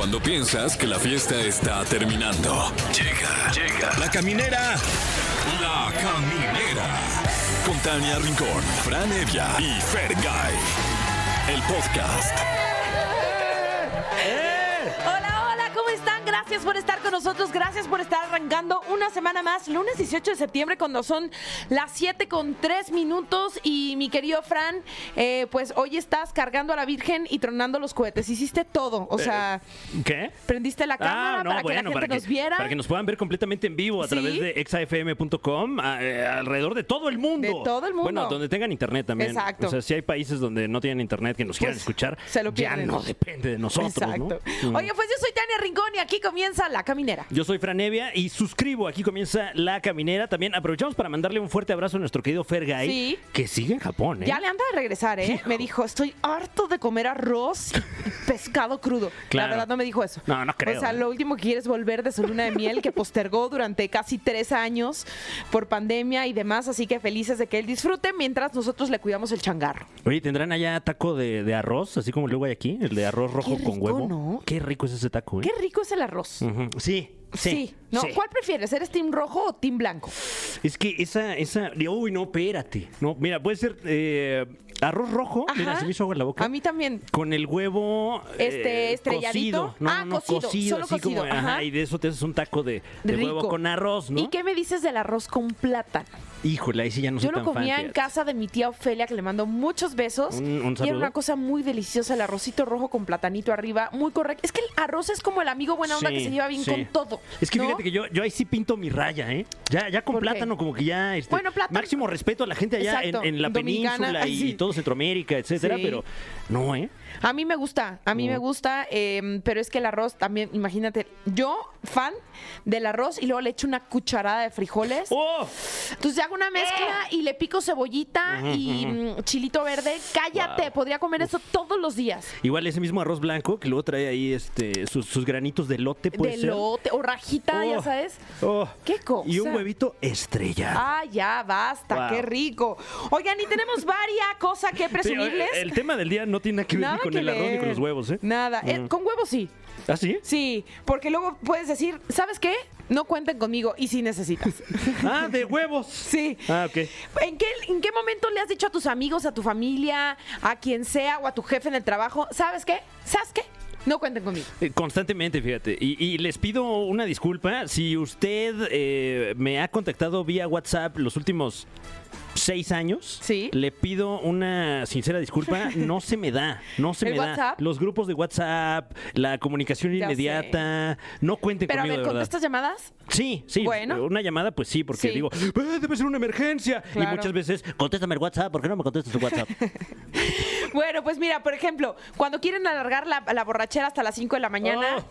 Cuando piensas que la fiesta está terminando. Llega, llega. La caminera. La caminera. Con Tania Rincón, Fran Evia y Fergay. El podcast. Hola, hola. Gracias por estar con nosotros, gracias por estar arrancando una semana más, lunes 18 de septiembre, cuando son las 7 con 3 minutos. Y mi querido Fran, eh, pues hoy estás cargando a la Virgen y tronando los cohetes. Hiciste todo, o sea, ¿Qué? prendiste la cámara Ah, no, para que la gente para nos viera. para que nos puedan ver completamente en vivo a Sí. través de exafm.com eh, alrededor de todo el mundo. De todo el mundo. Bueno, donde tengan internet también. Exacto. O sea, si hay países donde no tienen internet que nos quieran Pues, escuchar, se lo ya no depende de nosotros, Exacto. ¿no? Mm. Oye, pues yo soy Tania Rincón y aquí comienza la caminera. Yo soy Franevia y suscribo. Aquí comienza La Caminera. También aprovechamos para mandarle un fuerte abrazo a nuestro querido Fergay, Sí. que sigue en Japón, ¿eh? Ya le anda de regresar, ¿eh? Hijo. Me dijo, estoy harto de comer arroz y pescado crudo. Claro. La verdad no me dijo eso. No, no creo, O sea, ¿eh? lo último que quiere es volver de su luna de miel que postergó durante casi tres años por pandemia y demás. Así que felices de que él disfrute mientras nosotros le cuidamos el changarro. Oye, ¿tendrán allá taco de, de arroz, así como luego hay aquí? El de arroz rojo con huevo. ¿no? Qué rico es ese taco, ¿eh? Qué rico es el arroz. Ujú. Sí, sí. ¿no? sí. ¿Cuál prefieres? ¿Eres team rojo o team blanco? Es que esa, esa, uy, no, espérate. No, mira, puede ser eh, arroz rojo. Mira, se me hizo agua en la boca. A mí también. Con el huevo Este, eh, estrelladito. Cocido. No, Ah, no, no, cocido, cocido, solo así como, cocido, ajá, ajá. y de eso te haces un taco de, huevo con arroz, ¿no? ¿Y qué me dices del arroz con plátano? Híjole, ahí sí ya no soy Yo lo tan fan, comía en fíjate. casa de mi tía Ofelia, que le mando muchos besos. Un- un y era una cosa muy deliciosa, el arrocito rojo con platanito arriba, muy correcto. Es que el arroz es como el amigo buena onda Sí, que se lleva bien sí. con todo. Es que ¿no? fíjate que yo, yo ahí sí pinto mi raya, ¿eh? Ya, ya con plátano, como que ya. Este, Bueno, plátano. Máximo respeto a la gente allá en, Exacto, en la dominicana, península y, todo Centroamérica, etcétera, Sí. pero no, ¿eh? A mí me gusta, a mí me gusta, eh, pero es que el arroz también, imagínate, yo fan del arroz y luego le echo una cucharada de frijoles. ¡Oh! Entonces hago una mezcla y le pico cebollita y mm, chilito verde. Cállate, Wow. podría comer eso todos los días. Igual ese mismo arroz blanco que luego trae ahí este sus, sus granitos de lote, puede De lote o rajita, ya Oh. sabes. Oh. ¿Qué cosa? Y un huevito estrellado. Ah, ya, basta, Wow. qué rico. Oigan, y tenemos varias cosas que presumirles. el tema del día no tiene que ver con que el arroz ni con los huevos, ¿eh? Nada. Eh, con huevos sí. ¿Ah, sí? Sí, porque luego puedes decir, ¿sabes qué? No cuenten conmigo y si necesitas. Ah, de huevos. Sí. Ah, ok. ¿En qué, ¿En qué momento le has dicho a tus amigos, a tu familia, a quien sea o a tu jefe en el trabajo, ¿sabes qué? ¿Sabes qué? No cuenten conmigo. Eh, Constantemente, fíjate. Y, y les pido una disculpa si usted eh, me ha contactado vía WhatsApp los últimos seis años. Sí. Le pido una sincera disculpa. No se me da. No se ¿El me da. Los grupos de WhatsApp, la comunicación Ya inmediata. No cuenten Pero a conmigo, ver, de verdad. ¿contestas llamadas? Sí, sí. Bueno. Una llamada, pues sí, porque Sí. digo, "Eh, debe ser una emergencia. Claro. Y muchas veces, contéstame el WhatsApp, ¿por qué no me contestas el WhatsApp? Bueno, pues mira, por ejemplo, cuando quieren alargar la, la borrachera hasta las 5 de la mañana. Oh.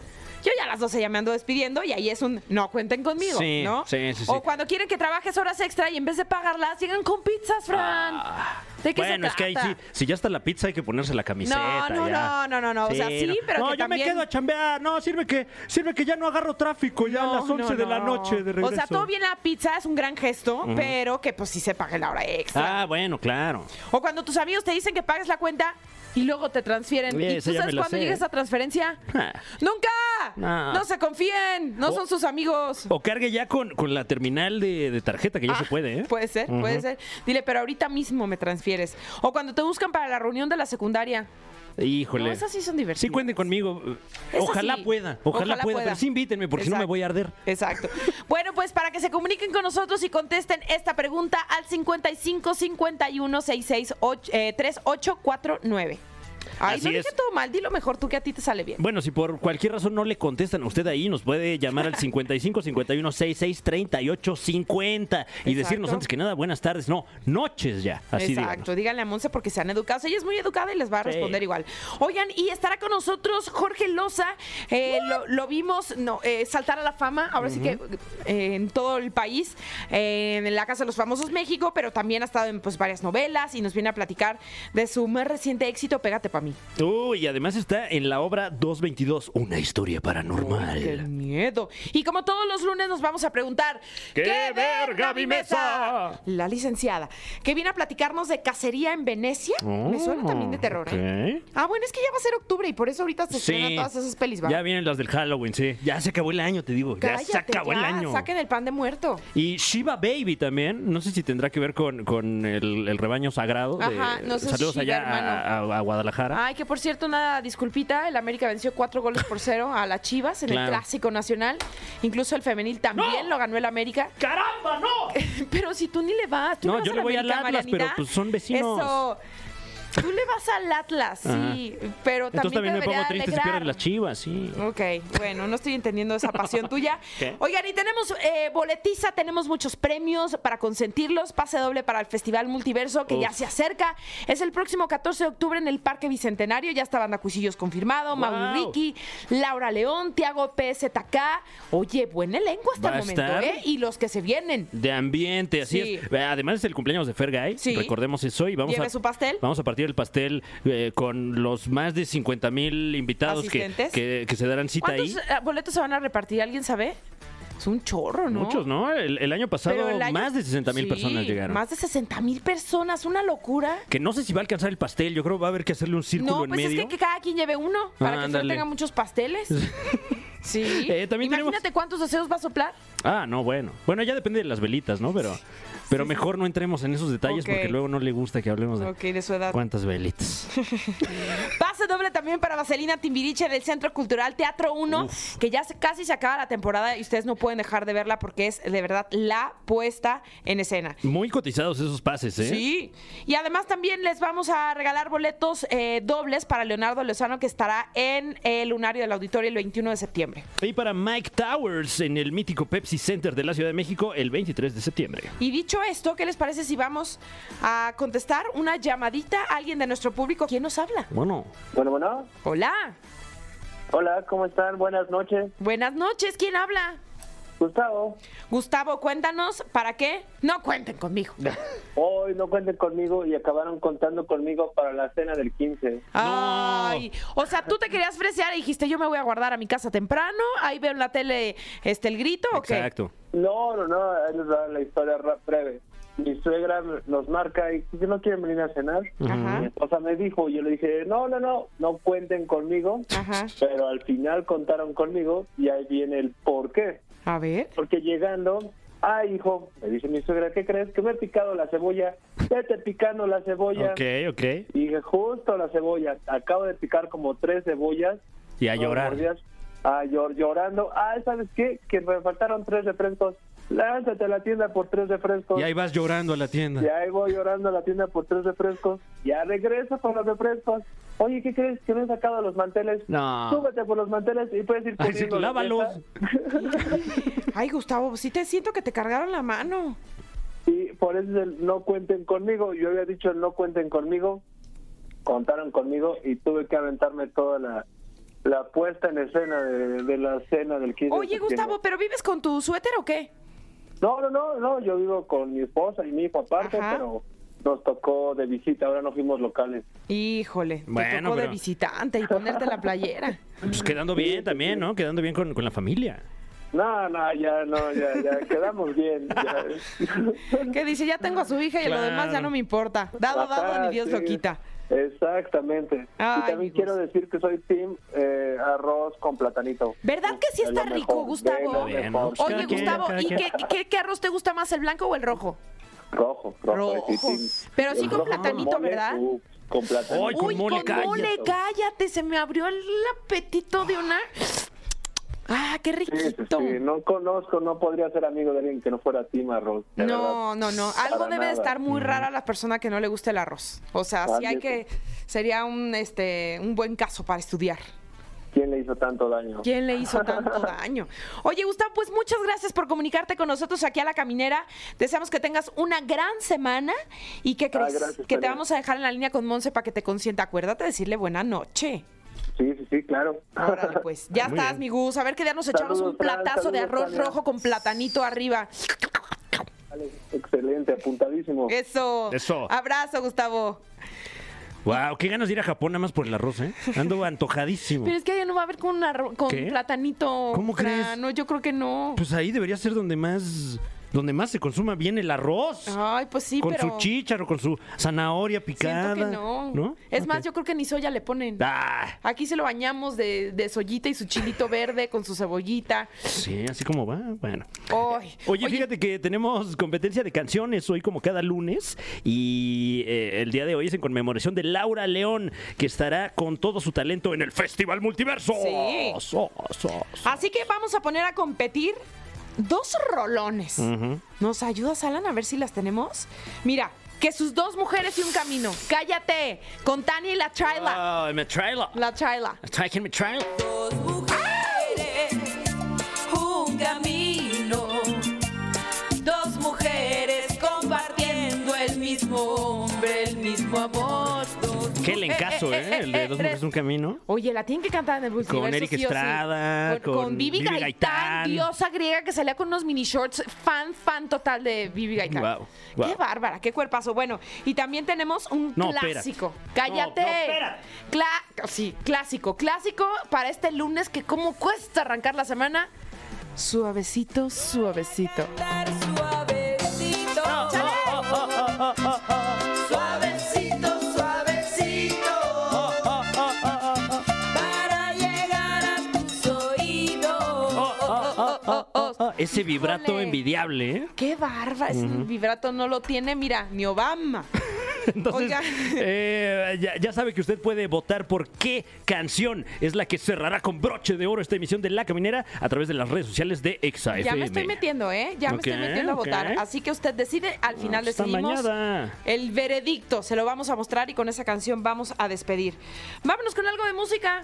Yo ya a las 12 ya me ando despidiendo y ahí es un no cuenten conmigo, Sí, ¿no? sí, sí, sí. O cuando quieren que trabajes horas extra y en vez de pagarlas, llegan con pizzas, Fran. ¿De qué bueno, es que ahí sí, si ya está la pizza hay que ponerse la camiseta. No, no, ya. no, no, no, no, o sea, sí, pero No, que yo me quedo a chambear. No, sirve que, sirve que ya no agarro tráfico ya a las No, 11 no, de la no. noche de regreso. O sea, todo bien la pizza, es un gran gesto, pero que pues sí se pague la hora extra. Ah, bueno, claro. O cuando tus amigos te dicen que pagues la cuenta y luego te transfieren. Oye, ¿Y tú sabes cuándo sé. llega esa transferencia? Ah. ¡Nunca! No. No. se confíen, no O- son sus amigos. O cargue ya con, con la terminal de, de tarjeta, que ya Ah, se puede, ¿eh? Puede ser, puede ser. Dile, pero ahorita mismo me transfieres. O cuando te buscan para la reunión de la secundaria. Híjole. No, esas sí son divertidas. Sí, cuenten conmigo. Ojalá sí. pueda, ojalá, Ojalá pueda, pueda. Pero sí invítenme, porque si no me voy a arder. Exacto. Bueno, pues para que se comuniquen con nosotros y contesten esta pregunta al 55 51 66 eh, 3849. Ay, Así no dije es. todo mal, dilo mejor tú que a ti te sale bien. Bueno, si por cualquier razón no le contestan a usted ahí, nos puede llamar al 55 51 66 38 50 y decirnos Exacto. antes que nada buenas tardes, no, noches ya, así Exacto, díganos. díganle a Monse porque se han educado. Ella es muy educada y les va a Sí. responder igual. Oigan, y estará con nosotros Jorge Loza. Eh, lo, lo vimos no, eh, saltar a la fama, ahora sí que eh, en todo el país, eh, en la Casa de los Famosos México, pero también ha estado en pues, varias novelas y nos viene a platicar de su más reciente éxito, Pégate fuerte para mí. Uy, y además está en la obra 222, Una historia paranormal. ¡Qué miedo! Y como todos los lunes nos vamos a preguntar... ¿Qué ver, Gaby Mesa? La licenciada, que viene a platicarnos de cacería en Venecia. Me suena también de terror, ¿eh? Ah, bueno, es que ya va a ser octubre y por eso ahorita se Sí. estrenan todas esas pelis, ¿va? Ya vienen las del Halloween, sí. Ya se acabó el año, te digo. ya se acabó el año. Saquen el pan de muerto. Y Shiva Baby también, no sé si tendrá que ver con, con el, el rebaño sagrado. de- Ajá, no sé, saludos Shiva, allá a, a- a Guadalajara. Ay, que por cierto, una disculpita, el América venció cuatro goles por cero a las Chivas en el Claro. Clásico Nacional. Incluso el femenil también lo ganó el América. ¡Caramba, no! Pero si tú ni le vas. ¿tú No, yo le voy al América, Atlas, pero, pues, son vecinos. Eso. Tú le vas al Atlas, sí, pero Entonces también también, me pongo triste si pierden las chivas, sí. Ok, bueno, no estoy entendiendo esa pasión tuya. ¿Qué? Oigan, y tenemos eh, boletiza, tenemos muchos premios para consentirlos. Pase doble para el Festival Multiverso que ya se acerca. Es el próximo 14 de octubre en el Parque Bicentenario. Ya está Banda Cuchillos confirmado, Wow. Ricky, Laura León, Tiago PZK. Oye, buen elenco hasta Va el momento. ¿eh? Y los que se vienen. De ambiente, así Sí. es. Además es el cumpleaños de Fergay, Sí. recordemos eso y vamos Lleve a su pastel. Vamos a partir el pastel eh, con los más de 50 mil invitados que, que, que se darán cita ahí. ¿Cuántos eh, boletos se van a repartir? ¿Alguien sabe? Es un chorro, ¿no? Muchos, ¿no? El, el año pasado el año- más de 60 mil Sí, personas llegaron. Más de 60 mil personas, una locura. Que no sé si va a alcanzar el pastel, yo creo que va a haber que hacerle un círculo No, en pues medio. es que, que cada quien lleve uno para que Fer Ándale. tenga muchos pasteles. Sí. Eh, también Imagínate tenemos- cuántos deseos va a soplar. Ah, no, bueno. Bueno, ya depende de las velitas, ¿no? Pero, pero mejor no entremos en esos detalles Ok. porque luego no le gusta que hablemos de Ok, de su edad. cuántas velitas. Doble también para Vaselina Timbiriche del Centro Cultural Teatro 1, Uf. que ya se- casi se acaba la temporada y ustedes no pueden dejar de verla porque es de verdad la puesta en escena. Muy cotizados esos pases, ¿eh? Sí, y además también les vamos a regalar boletos eh, dobles para Leonardo Lozano que estará en el lunario del auditorio el 21 de septiembre. Y para Mike Towers en el mítico Pepsi Center de la Ciudad de México el 23 de septiembre. Y dicho esto, ¿qué les parece si vamos a contestar una llamadita a alguien de nuestro público? ¿Quién nos habla? Bueno, Bueno, bueno. Hola, Hola, ¿cómo están? Buenas noches. buenas noches, ¿quién habla? Gustavo, Gustavo, cuéntanos, ¿para qué? No cuenten conmigo. hoy no cuenten conmigo y acabaron contando conmigo para la cena del 15. Ay, o sea, tú te querías fresear y dijiste, yo me voy a guardar a mi casa temprano, ahí veo en la tele este el grito o qué? exacto. No, no, no, va la historia ra- breve. Mi suegra nos marca y que no quieren venir a cenar. Ajá. Mi esposa me dijo, y yo le dije, no, no, no, no cuenten conmigo. Ajá. Pero al final contaron conmigo y ahí viene el por qué. A ver. Porque llegando, ah, hijo, me dice mi suegra, ¿qué crees? Que me he picado la cebolla. Vete picando la cebolla. Ok, ok. Y dije, justo la cebolla. Acabo de picar como tres cebollas. Y a llorar. Ah, llor- llorando. Ah, ¿sabes qué? Que me faltaron tres refrescos. Lánzate a la tienda por tres refrescos. Y ahí vas llorando a la tienda. Y ahí voy llorando a la tienda por tres refrescos. Ya regreso con los refrescos. Oye, ¿qué crees? Que no he sacado los manteles. No. Súbete por los manteles y puedes ir sí, la lávalos. Ay, Gustavo, sí te siento que te cargaron la mano. Y por eso es el no cuenten conmigo. Yo había dicho el no cuenten conmigo. Contaron conmigo y tuve que aventarme toda la, la puesta en escena de, de la cena del 15 de Oye. Gustavo, ¿pero vives con tu suéter o qué? No, no, no, no. Yo vivo con mi esposa y mi hijo aparte, Ajá. pero nos tocó de visita. Ahora no fuimos locales. Híjole, te Bueno, tocó de visitante y ponerte la playera. Pues quedando bien también, ¿no? Quedando bien con, con la familia. No, no, ya, no, ya, ya. Quedamos bien. ya. Que dice, ya tengo a su hija y lo Claro. demás ya no me importa. Dado, dado, ni Dios lo quita. Exactamente. Ay, y también quiero decir que soy team eh, arroz con platanito. ¿Verdad que sí Es está rico, mejor, Gustavo? Pues Oye, Gustavo, cada ¿y qué, qué- qué arroz te gusta más, el blanco o el rojo? Rojo, rojo. Rojo. sí. Pero sí con platanito, mole, ¿verdad? uh, con platanito. Con Uy, mole, con cállate. mole, cállate, se me abrió el apetito de una... Ah, qué Sí, sí, riquito. sí, No conozco, no podría ser amigo de alguien que no fuera team arroz. No, verdad. no, no. Algo Para debe de nada. estar muy rara a la persona que no le guste el arroz. O sea, sí hay que... Sería un, este, un buen caso para estudiar. ¿Quién le hizo tanto daño? ¿Quién le hizo tanto daño? Oye, Gustavo, pues muchas gracias por comunicarte con nosotros aquí a La Caminera. Deseamos que tengas una gran semana y que crees gracias, que te vamos a dejar en la línea con Monse para que te consienta. Acuérdate de decirle buena noche. Sí, sí, sí, claro. Órale, pues. Ya Muy estás, bien. mi Gus. A ver qué día nos echamos Saludos, un platazo de arroz Tania. rojo con platanito arriba. Vale, excelente, apuntadísimo. Eso. Eso. Abrazo, Gustavo. Wow, qué ganas de ir a Japón nada más por el arroz, ¿eh? Ando antojadísimo. Pero es que allá no va a haber con, un arro- con ¿Qué? platanito. ¿Cómo crees? No, yo creo que no. Pues ahí debería ser donde más donde más se consuma bien el arroz. Ay, pues sí, con pero su chícharo, con su zanahoria picada. siento que no. Es más, yo creo que ni soya le ponen. Ah, Aquí se lo bañamos de, de soyita y su chilito verde con su cebollita. sí, así como va. Bueno. Ay, Oye, fíjate que tenemos competencia de canciones hoy como cada lunes y eh, el día de hoy es en conmemoración de Laura León que estará con todo su talento en el Festival Multiverso. Sí. So, so, so. Así que vamos a poner a competir dos rolones. Ujú. ¿Nos ayudas, Alan, a ver si las tenemos? Mira, que sus dos mujeres y un camino. Cállate. Con Tania y la Traila. Oh, me traila. La Traila. Taking me traila. Dos mujeres, un camino. Dos mujeres compartiendo el mismo hombre, el mismo amor. Qué lencazo, ¿eh? El de Dos Mujeres Un Camino. Oye, la tienen que cantar en el multiverso, Con Eric sí o sí. Estrada, Con, con Vivi Vivi Gaitán, Gaitán. diosa griega que salía con unos mini shorts. Fan, fan total de Vivi Gaitán. Guau. Qué bárbara, qué cuerpazo. Bueno, y también tenemos un No, espérate. clásico. Cállate. No. Cla- sí, clásico. Clásico para este lunes que cómo cuesta arrancar la semana. Suavecito, suavecito. Ese vibrato Híjole. envidiable, ¿eh? Qué barba, ese vibrato no lo tiene, mira, ni Obama. Entonces, Oiga. eh, ya, ya sabe que usted puede votar por qué canción es la que cerrará con broche de oro esta emisión de La Caminera a través de las redes sociales de Exa Ya me estoy metiendo, ¿eh? Ya me Ok, estoy metiendo a votar. ok. Así que usted decide, al final pues está decidimos el veredicto. Se lo vamos a mostrar y con esa canción vamos a despedir. Vámonos con algo de música.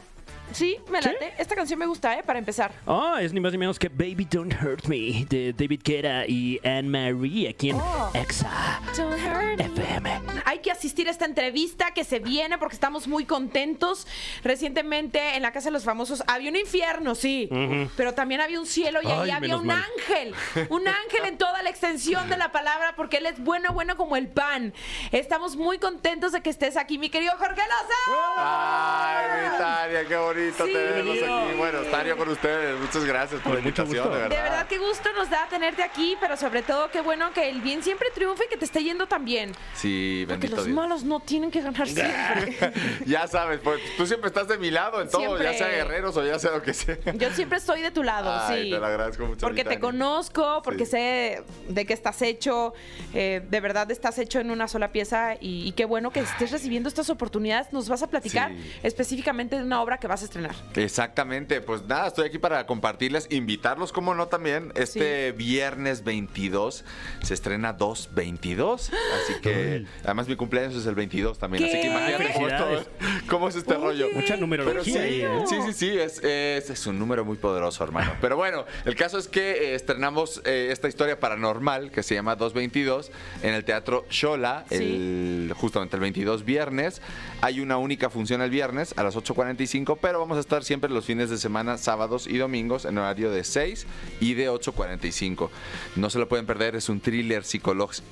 Sí, me ¿Sí? late. Esta canción me gusta, ¿eh? Para empezar. Ah, es ni más ni menos que Baby Don't Hurt Me de David Guetta y Anne Marie aquí en Oh. Exa Don't hurt me. FM. Hay que asistir a esta entrevista que se viene porque estamos muy contentos. Recientemente en la Casa de los Famosos había un infierno, sí, pero también había un cielo y ahí Ay, había menos un mal. ángel. Un ángel en toda la extensión de la palabra porque él es bueno, bueno como el pan. Estamos muy contentos de que estés aquí, mi querido Jorge Lozano. Ay, mi Tania, qué bonito Sí. tenerlos Bienvenido. aquí. Bueno, Tania con ustedes. Muchas gracias por la invitación, de verdad. De verdad, qué gusto nos da tenerte aquí, pero sobre todo qué bueno que el bien siempre triunfe y que te esté yendo tan bien. Sí, Porque bendito los Dios. malos no tienen que ganar siempre. Ya sabes, pues tú siempre estás de mi lado en todo, Siempre. ya sea guerreros o ya sea lo que sea. Yo siempre estoy de tu lado, Ay, sí. te lo agradezco mucho. Porque te conozco, porque Sí. sé de qué estás hecho, eh, de verdad estás hecho en una sola pieza y, y qué bueno que estés recibiendo estas oportunidades. Nos vas a platicar Sí. específicamente de una obra que vas a estrenar. Exactamente, pues nada, estoy aquí para compartirles, invitarlos como no también. Este viernes 22 se estrena 222, así que además mi cumpleaños es el 22 también, ¿Qué? así que imagínate cómo, esto- cómo es este rollo. Mucha Pero sí, numerología ahí, ¿eh? sí, sí, sí, es, es- es un número muy poderoso, hermano. Pero bueno, el caso es que eh, estrenamos eh, esta historia paranormal que se llama 222 en el Teatro Shola, Sí. el, justamente el 22 viernes. Hay una única función el viernes a las 8.45, pero vamos a estar siempre los fines de semana, sábados y domingos en horario de 6 y de 8.45. No se lo pueden perder, es un thriller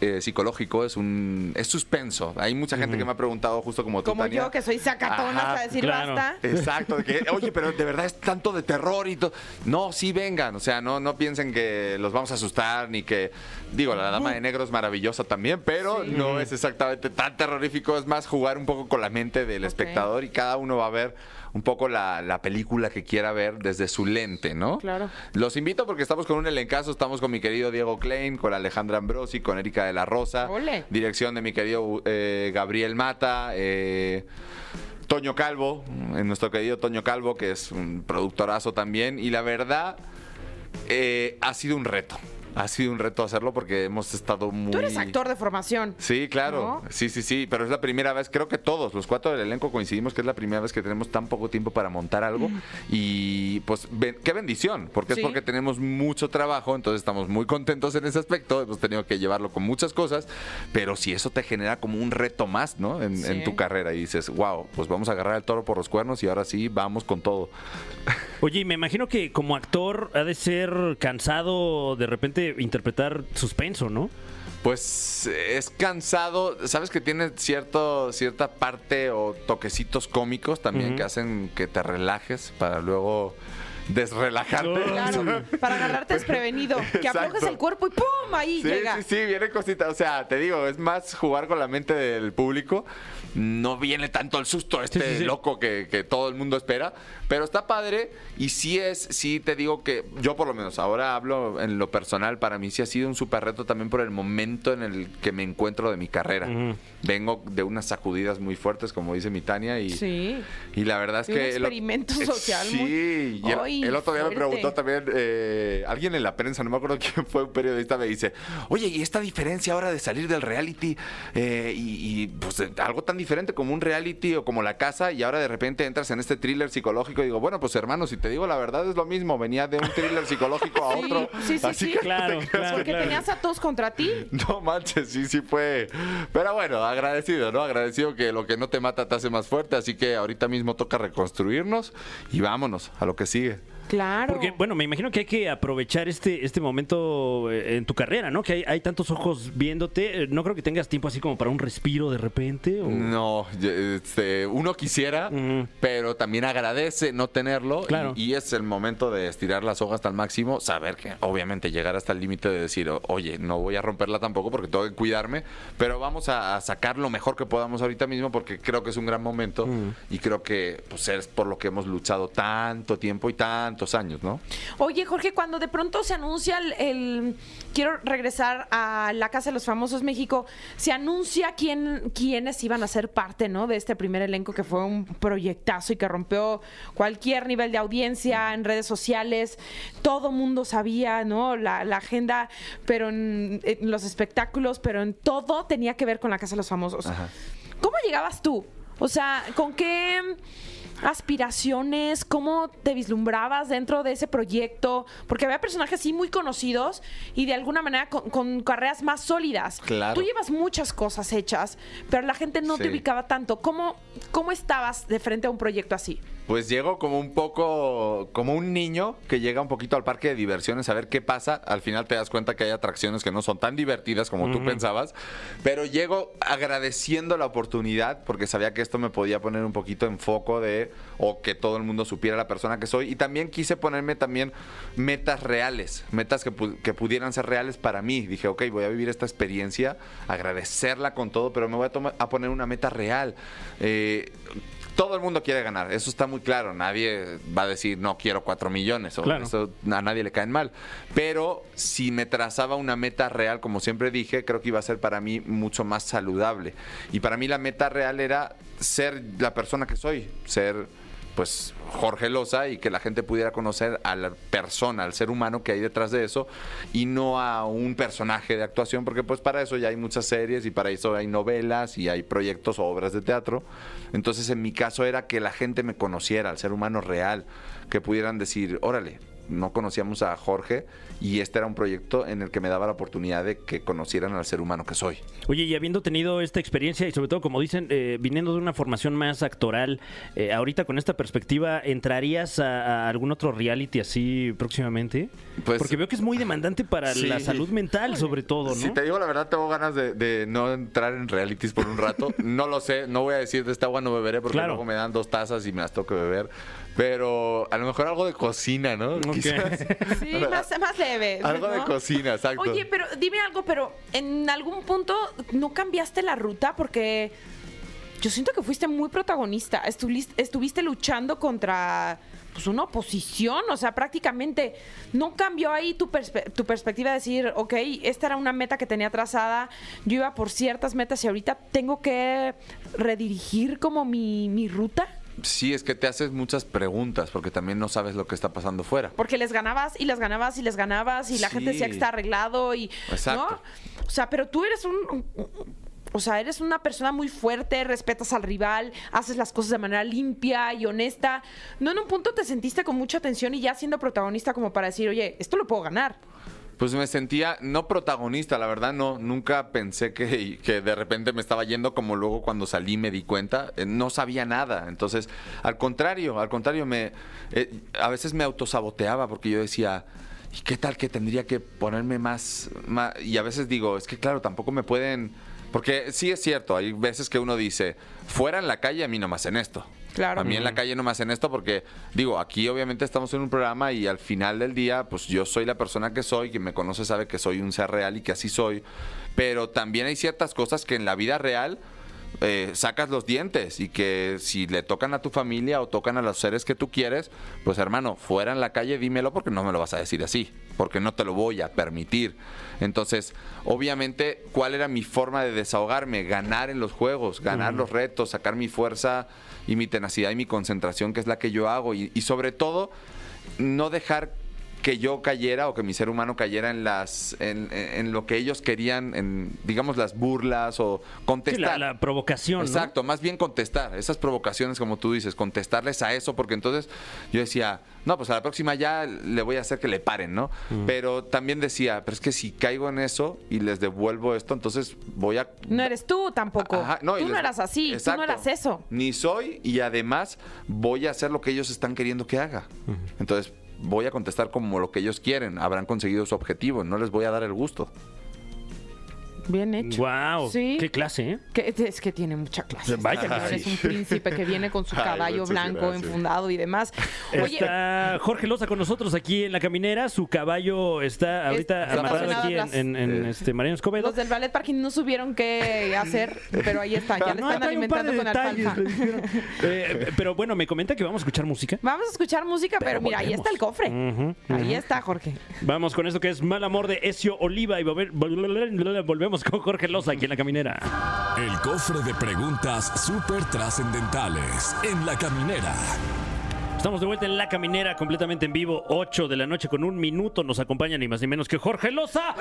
eh, psicológico, es un es suspenso. Hay mucha gente que me ha preguntado justo como tú, Como Tania. yo, que soy sacatona Ajá, hasta decir claro. basta. Exacto, de que, oye, pero de verdad es tanto de terror y todo. No, sí vengan, o sea, no, no piensen que los vamos a asustar ni que, digo, la dama de negro es maravillosa también, pero no es exactamente tan terrorífico, es más jugar un poco con la mente del espectador y cada uno va a ver un poco la, la película que quiera ver desde su lente, ¿no? Claro. Los invito porque estamos con un elencazo, estamos con mi querido Diego Klein, con Alejandra Ambrosi, con Erika de la Rosa, Ole. dirección de mi querido eh, Gabriel Mata, eh, Toño Calvo, en nuestro querido Toño Calvo, que es un productorazo también, y la verdad eh, ha sido un reto. Ha sido un reto hacerlo porque hemos estado muy... Tú eres actor de formación. Sí, claro. ¿No? Sí, sí, sí. Pero es la primera vez, creo que todos, los cuatro del elenco coincidimos que es la primera vez que tenemos tan poco tiempo para montar algo. Y pues, ben- qué bendición, porque Sí. es porque tenemos mucho trabajo, entonces estamos muy contentos en ese aspecto. Hemos tenido que llevarlo con muchas cosas, pero si eso te genera como un reto más, ¿no? En, Sí. en tu carrera y dices, wow, pues vamos a agarrar el toro por los cuernos y ahora sí, vamos con todo. Oye, y me imagino que como actor ha de ser cansado de repente aparte interpretar suspenso, ¿no? Pues es cansado, sabes que tiene cierto, cierta parte o toquecitos cómicos también que hacen que te relajes para luego desrelajarte. Claro, para agarrarte desprevenido. Que aflojes el cuerpo y ¡pum! Ahí Sí, llega. sí, sí, viene cosita. O sea, te digo, es más jugar con la mente del público. No viene tanto el susto este Sí, sí, sí. loco que, que todo el mundo espera. Pero está padre. Y sí es, sí te digo que yo por lo menos ahora hablo en lo personal. Para mí sí ha sido un súper reto también por el momento en el que me encuentro de mi carrera. Vengo de unas sacudidas muy fuertes, como dice mi Tania. Y, Sí. y la verdad es un que... el o- experimento eh, social Sí, muy- y el, Ay, el otro día me preguntó también eh, alguien en la prensa, no me acuerdo quién fue, un periodista, me dice, oye, ¿y esta diferencia ahora de salir del reality eh, y, y, pues algo tan diferente como un reality o como La Casa y ahora de repente entras en este thriller psicológico y digo, bueno, pues hermano, si te digo la verdad es lo mismo, venía de un thriller psicológico a otro. sí, sí, así sí. que no Claro, te claro. Porque tenías a todos contra ti. no manches, sí, sí fue. Pero bueno, agradecido, ¿no? Agradecido que lo que no te mata te hace más fuerte. Así que ahorita mismo toca reconstruirnos y vámonos a lo que sigue. Claro. Porque, bueno, me imagino que hay que aprovechar este, este momento eh, en tu carrera, ¿no? Que hay, hay tantos ojos viéndote. Eh, No creo que tengas tiempo así como para un respiro de repente. o- No, este, uno quisiera, pero también agradece no tenerlo. Claro. Y, y es el momento de estirar las hojas hasta el máximo, saber que obviamente llegar hasta el límite de decir, "O- oye, no voy a romperla tampoco porque tengo que cuidarme, pero vamos a, a sacar lo mejor que podamos ahorita mismo porque creo que es un gran momento y creo que pues, es por lo que hemos luchado tanto tiempo y tantos años, ¿no? Oye, Jorge, cuando de pronto se anuncia el, el- Quiero regresar a la Casa de los Famosos México. Se anuncia quién, quiénes iban a ser parte, ¿no? De este primer elenco que fue un proyectazo y que rompió cualquier nivel de audiencia en redes sociales. Todo mundo sabía, ¿no? La, la agenda, pero en, en los espectáculos, pero en todo tenía que ver con la Casa de los Famosos. Ajá. ¿Cómo llegabas tú? O sea, ¿con qué aspiraciones? ¿Cómo te vislumbrabas dentro de ese proyecto? Porque había personajes sí muy conocidos y de alguna manera con, con carreras más sólidas. Claro. Tú llevas muchas cosas hechas, pero la gente no te ubicaba tanto. ¿Cómo, ¿Cómo estabas de frente a un proyecto así? Pues llego como un poco, como un niño que llega un poquito al parque de diversiones a ver qué pasa. Al final te das cuenta que hay atracciones que no son tan divertidas como tú pensabas. Pero llego agradeciendo la oportunidad porque sabía que esto me podía poner un poquito en foco de, o que todo el mundo supiera la persona que soy. Y también quise ponerme también metas reales, metas que, que pudieran ser reales para mí. Dije, ok, voy a vivir esta experiencia, agradecerla con todo, pero me voy a, a poner una meta real. Eh, todo el mundo quiere ganar, eso está muy claro. Nadie va a decir, no quiero cuatro millones, o Claro. eso a nadie le caen mal. Pero si me trazaba una meta real, como siempre dije, creo que iba a ser para mí mucho más saludable. Y para mí la meta real era ser la persona que soy, ser pues Jorge Loza y que la gente pudiera conocer a la persona, al ser humano que hay detrás de eso y no a un personaje de actuación, porque pues para eso ya hay muchas series y para eso hay novelas y hay proyectos o obras de teatro. Entonces en mi caso era que la gente me conociera, al ser humano real, que pudieran decir, órale, no conocíamos a Jorge y este era un proyecto en el que me daba la oportunidad de que conocieran al ser humano que soy. Oye, y habiendo tenido esta experiencia y sobre todo, como dicen, eh, viniendo de una formación más actoral, eh, ahorita con esta perspectiva, ¿entrarías a, a algún otro reality así próximamente? Pues- Porque veo que es muy demandante para Sí. la salud mental, sobre todo, ¿no? Si te digo la verdad, tengo ganas de, de no entrar en realities por un rato. No lo sé, no voy a decir de esta agua no beberé porque Claro. luego me dan dos tazas y me las tengo que beber. Pero a lo mejor algo de cocina, ¿no? Quizás. Sí, más, más leve. Algo de cocina, exacto. Oye, pero dime algo, pero en algún punto no cambiaste la ruta porque yo siento que fuiste muy protagonista. Estuviste, estuviste luchando contra pues, una oposición, o sea, prácticamente no cambió ahí tu, perspe- tu perspectiva de decir, ok, esta era una meta que tenía trazada, yo iba por ciertas metas y ahorita tengo que redirigir como mi, mi ruta. Sí, es que te haces muchas preguntas porque también no sabes lo que está pasando fuera. Porque les ganabas y les ganabas y les ganabas y la gente Sí. decía que está arreglado y Exacto. ¿no? O sea, pero tú eres un, un- o sea, eres una persona muy fuerte, respetas al rival, haces las cosas de manera limpia y honesta. No en un punto te sentiste con mucha tensión y ya siendo protagonista como para decir, "Oye, esto lo puedo ganar." Pues me sentía no protagonista, la verdad, no. Nunca pensé que, que de repente me estaba yendo como luego cuando salí me di cuenta. eh, No sabía nada. Entonces, al contrario, al contrario, me, eh, a veces me autosaboteaba porque yo decía, ¿y qué tal que tendría que ponerme más, más? Y a veces digo, es que claro, tampoco me pueden... Porque sí es cierto, hay veces que uno dice, fuera en la calle a mí no me hacen esto. Claro. A mí en la calle no me hacen esto porque, digo, aquí obviamente estamos en un programa y al final del día, pues yo soy la persona que soy, quien me conoce sabe que soy un ser real y que así soy, pero también hay ciertas cosas que en la vida real eh, sacas los dientes y que si le tocan a tu familia o tocan a los seres que tú quieres, pues hermano, fuera en la calle dímelo porque no me lo vas a decir así, porque no te lo voy a permitir. Entonces, obviamente, ¿cuál era mi forma de desahogarme? Ganar en los juegos, ganar los retos, sacar mi fuerza y mi tenacidad y mi concentración, que es la que yo hago, y, y sobre todo, no dejar que yo cayera o que mi ser humano cayera en las en, en lo que ellos querían en digamos las burlas o Sí, contestar la, la provocación. ¿no? Exacto, más bien contestar, esas provocaciones como tú dices, contestarles a eso, porque entonces yo decía, no, pues a la próxima ya le voy a hacer que le paren, ¿no? Pero también decía, pero es que si caigo en eso y les devuelvo esto, entonces voy a... No eres tú tampoco. Ajá, no, tú no eras así, tú no eras eso. Ni soy y además voy a hacer lo que ellos están queriendo que haga. Entonces voy a contestar como lo que ellos quieren, habrán conseguido su objetivo, no les voy a dar el gusto. Bien hecho. Wow, Sí. qué clase, ¿eh? Que- es que tiene mucha clase. Vaya señor. sí. Es un príncipe que viene con su caballo blanco gracias. enfundado y demás. Oye, Está Jorge Loza con nosotros aquí en la caminera. Su caballo está ahorita amarrado aquí en, atrás. en- en, este Mariano Escobedo. los del ballet parking no supieron qué hacer, pero ahí está, ya le No, están hay un par alimentando de con detalles, alfalfa. dijeron. Eh, pero bueno, me comenta que vamos a escuchar música. Vamos a escuchar música, pero, Pero mira, ahí volvemos. está el cofre. Ahí está, Jorge. Vamos con esto que es Mal Amor de Ezio Oliva y volver- con Jorge Loza aquí en la caminera. El cofre de preguntas súper trascendentales en la caminera. Estamos de vuelta en la caminera completamente en vivo, 8 de la noche con un minuto. Nos acompaña ni más ni menos que Jorge Loza.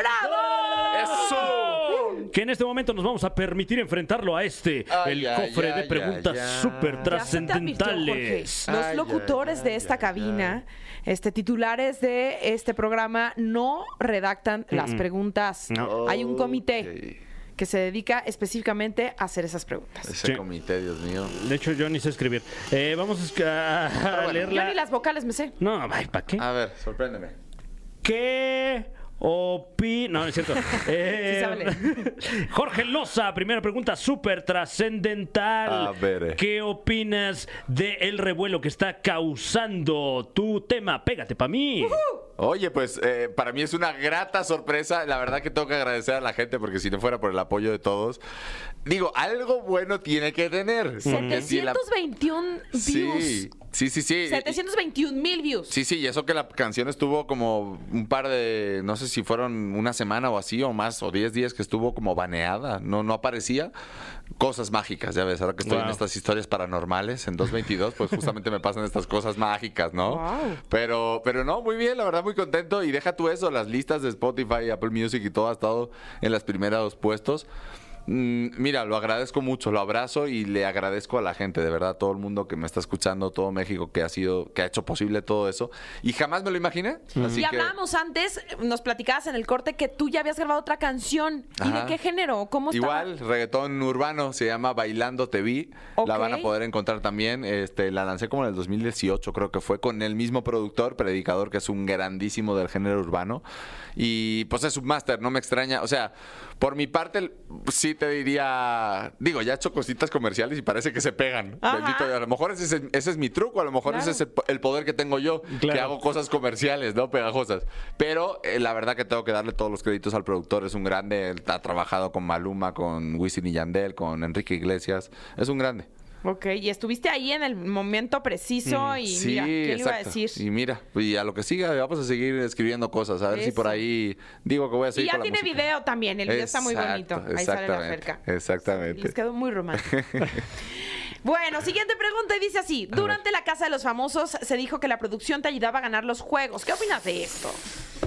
¡Eso! Que en este momento nos vamos a permitir enfrentarlo a este, Ay, el cofre de preguntas súper Ya se te advirtió, Jorge. trascendentales. Los Ay, locutores de esta cabina, este titulares de este programa, no redactan las preguntas. No. Hay un comité que se dedica específicamente a hacer esas preguntas. Ese Sí. comité, Dios mío. De hecho, yo ni sé escribir. Eh, vamos a, a- a bueno. leerla. Yo ni las vocales me sé. No, ay, ¿para qué? A ver, sorpréndeme. ¿Qué opina? No, no es cierto. Eh. Jorge Loza, primera pregunta súper trascendental. A ver, eh. ¿Qué opinas del revuelo que está causando tu tema? Pégate para mí. Oye, pues eh, para mí es una grata sorpresa. La verdad que tengo que agradecer a la gente porque si no fuera por el apoyo de todos, digo, algo bueno tiene que tener. Porque si la- 721 views. Sí, sí, sí, sí. 721 mil views. Sí, sí, y eso que la canción estuvo como un par de, no sé si fueron una semana o así o más, o 10 días que estuvo como baneada, no, no aparecía. Cosas mágicas, ya ves, ahora que estoy en estas historias paranormales en 222, pues justamente me pasan estas cosas mágicas, ¿no? Wow. Pero, pero no, muy bien, la verdad, muy contento. Y deja tú eso, las listas de Spotify, Apple Music y todo ha estado en los primeros puestos. Mm, Mira, lo agradezco mucho, lo abrazo y le agradezco a la gente, de verdad, a todo el mundo que me está escuchando, todo México que ha sido, que ha hecho posible todo eso. Y jamás me lo imaginé. Así y que, hablábamos antes, nos platicabas en el corte que tú ya habías grabado otra canción. ¿Y Ajá. de qué género? ¿Cómo estaba? Igual, reggaetón urbano, se llama Bailando Te Vi. La van a poder encontrar también. Este, la lancé como en el 2018, creo que fue, con el mismo productor, Predicador, que es un grandísimo del género urbano. Y pues es un máster, no me extraña. O sea, por mi parte, sí te diría. Digo, ya he hecho cositas comerciales y parece que se pegan. Ajá. Bendito Dios. A lo mejor ese, es- ese es mi truco, a lo mejor Claro. ese es el, el poder que tengo yo, que Claro. hago cosas comerciales, ¿no? Pegajosas. Pero eh, la verdad que tengo que darle todos los créditos al productor. Es un grande. Él ha trabajado con Maluma, con Wisin y Yandel, con Enrique Iglesias. Es un grande. Ok, y estuviste ahí en el momento preciso y sí, mira, ¿qué le iba a exacto. decir? Y mira, y a lo que siga, vamos a seguir escribiendo cosas. A ver si por ahí digo que voy a Y seguir ya con la tiene música. video también, el video está muy Exacto, bonito. Ahí sale la exactamente, cerca. exactamente. Les quedó muy romántico. bueno, siguiente pregunta y dice así. Durante la Casa de los Famosos se dijo que la producción te ayudaba a ganar los juegos. ¿Qué opinas de esto?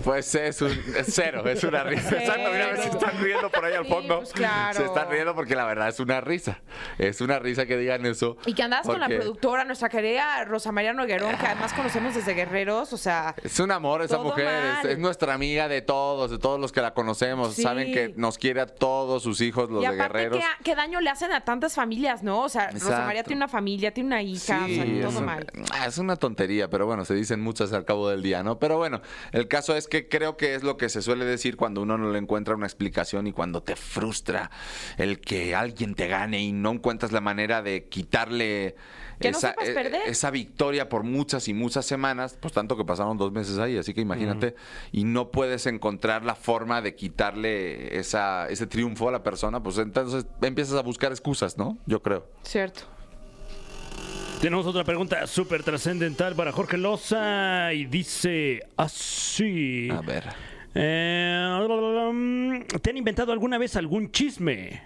Pues es un es cero, es una risa. Exacto, mira, a ver si están riendo por ahí al Sí, fondo. pues claro. Se están riendo porque la verdad es una risa. Es una risa que digan eso. Y que andabas con la productora, nuestra querida Rosa María Noguerón, que además conocemos desde Guerreros, o sea... Es un amor esa mujer, es, es nuestra amiga de todos, de todos los que la conocemos. Sí. Saben que nos quiere a todos sus hijos, los y de guerreros. ¿qué, qué daño le hacen a tantas familias, no? O sea, Rosa. María tiene una familia, tiene una hija, o sea, Sí, todo es, un- mal. ah, es una tontería, pero bueno, se dicen muchas al cabo del día, ¿no? Pero bueno, el caso es que creo que es lo que se suele decir cuando uno no le encuentra una explicación y cuando te frustra el que alguien te gane y no encuentras la manera de quitarle Que no esa, sepas eh, perder. esa victoria por muchas y muchas semanas, pues tanto que pasaron dos meses ahí, así que imagínate, y no puedes encontrar la forma de quitarle esa, ese triunfo a la persona, pues entonces empiezas a buscar excusas, ¿no? Yo creo. Cierto. Tenemos otra pregunta súper trascendental para Jorge Loza y dice así. A ver. Eh, ¿Te han inventado alguna vez algún chisme?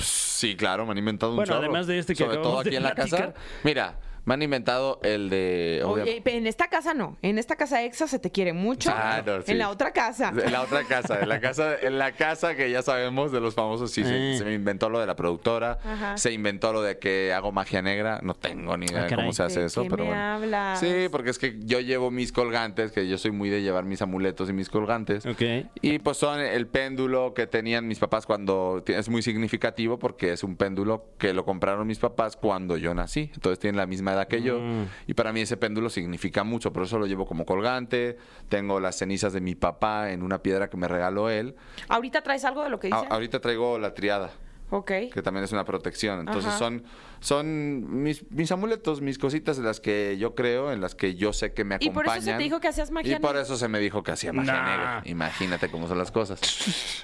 Sí, claro, me han inventado un Bueno, chorro. además de este que Sobre todo acabamos de aquí en la casa. Mira, me han inventado el de... Oye, en esta casa no. En esta casa exa se te quiere mucho. Claro, sí. En la otra casa. En la otra casa, en la casa, en la casa que ya sabemos de los famosos, sí, se- Eh. se, me inventó lo de la productora, Ajá. se inventó lo de que hago magia negra, no tengo ni idea Ah, de cómo se hace ¿De eso, qué pero me bueno. hablas? Sí, porque es que yo llevo mis colgantes, que yo soy muy de llevar mis amuletos y mis colgantes. Ok. Y pues son el péndulo que tenían mis papás cuando es muy significativo porque es un péndulo que lo compraron mis papás cuando yo nací. Entonces tienen la misma edad que yo. Mm. Y para mí ese péndulo significa mucho, por eso lo llevo como colgante. Tengo las cenizas de mi papá en una piedra que me regaló él. ¿Ahorita traes algo de lo que A- dice? ahorita traigo la triada, Ok. que también es una protección. Entonces Ajá. son, son mis, mis amuletos, mis cositas en las que yo creo, en las que yo sé que me ¿Y por acompañan. eso se te dijo que hacías magia Y por eso se me dijo que hacía magia Nah. negra. Imagínate cómo son las cosas.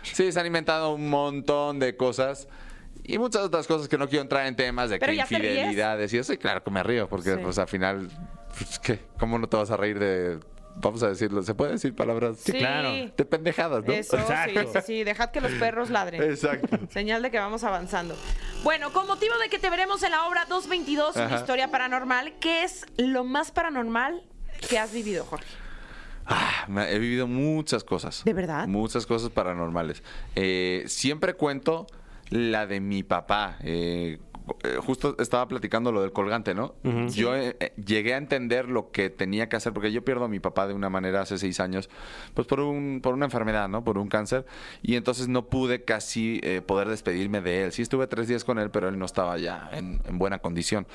Sí, se han inventado un montón de cosas. Y muchas otras cosas que no quiero entrar en temas de Pero que ya te ríes. infidelidades y eso. Y claro que me río, porque Sí. pues al final, pues, ¿qué? ¿cómo no te vas a reír de, vamos a decirlo, se puede decir palabras Sí, claro. de pendejadas, ¿no? Eso, sí, Exacto. sí, sí. Dejad que los perros ladren. Exacto. Señal de que vamos avanzando. Bueno, con motivo de que te veremos en la obra 222, una Ajá. historia paranormal, ¿qué es lo más paranormal que has vivido, Jorge? Ah, me- he vivido muchas cosas. ¿De verdad? Muchas cosas paranormales. Eh, siempre cuento la de mi papá. Eh, eh, justo estaba platicando lo del colgante, ¿no? Yo eh, eh, llegué a entender lo que tenía que hacer, porque yo pierdo a mi papá de una manera hace seis años, pues por, un, por una enfermedad, ¿no? Por un cáncer. Y entonces no pude casi eh, poder despedirme de él. Sí estuve tres días con él, pero él no estaba ya en, en buena condición.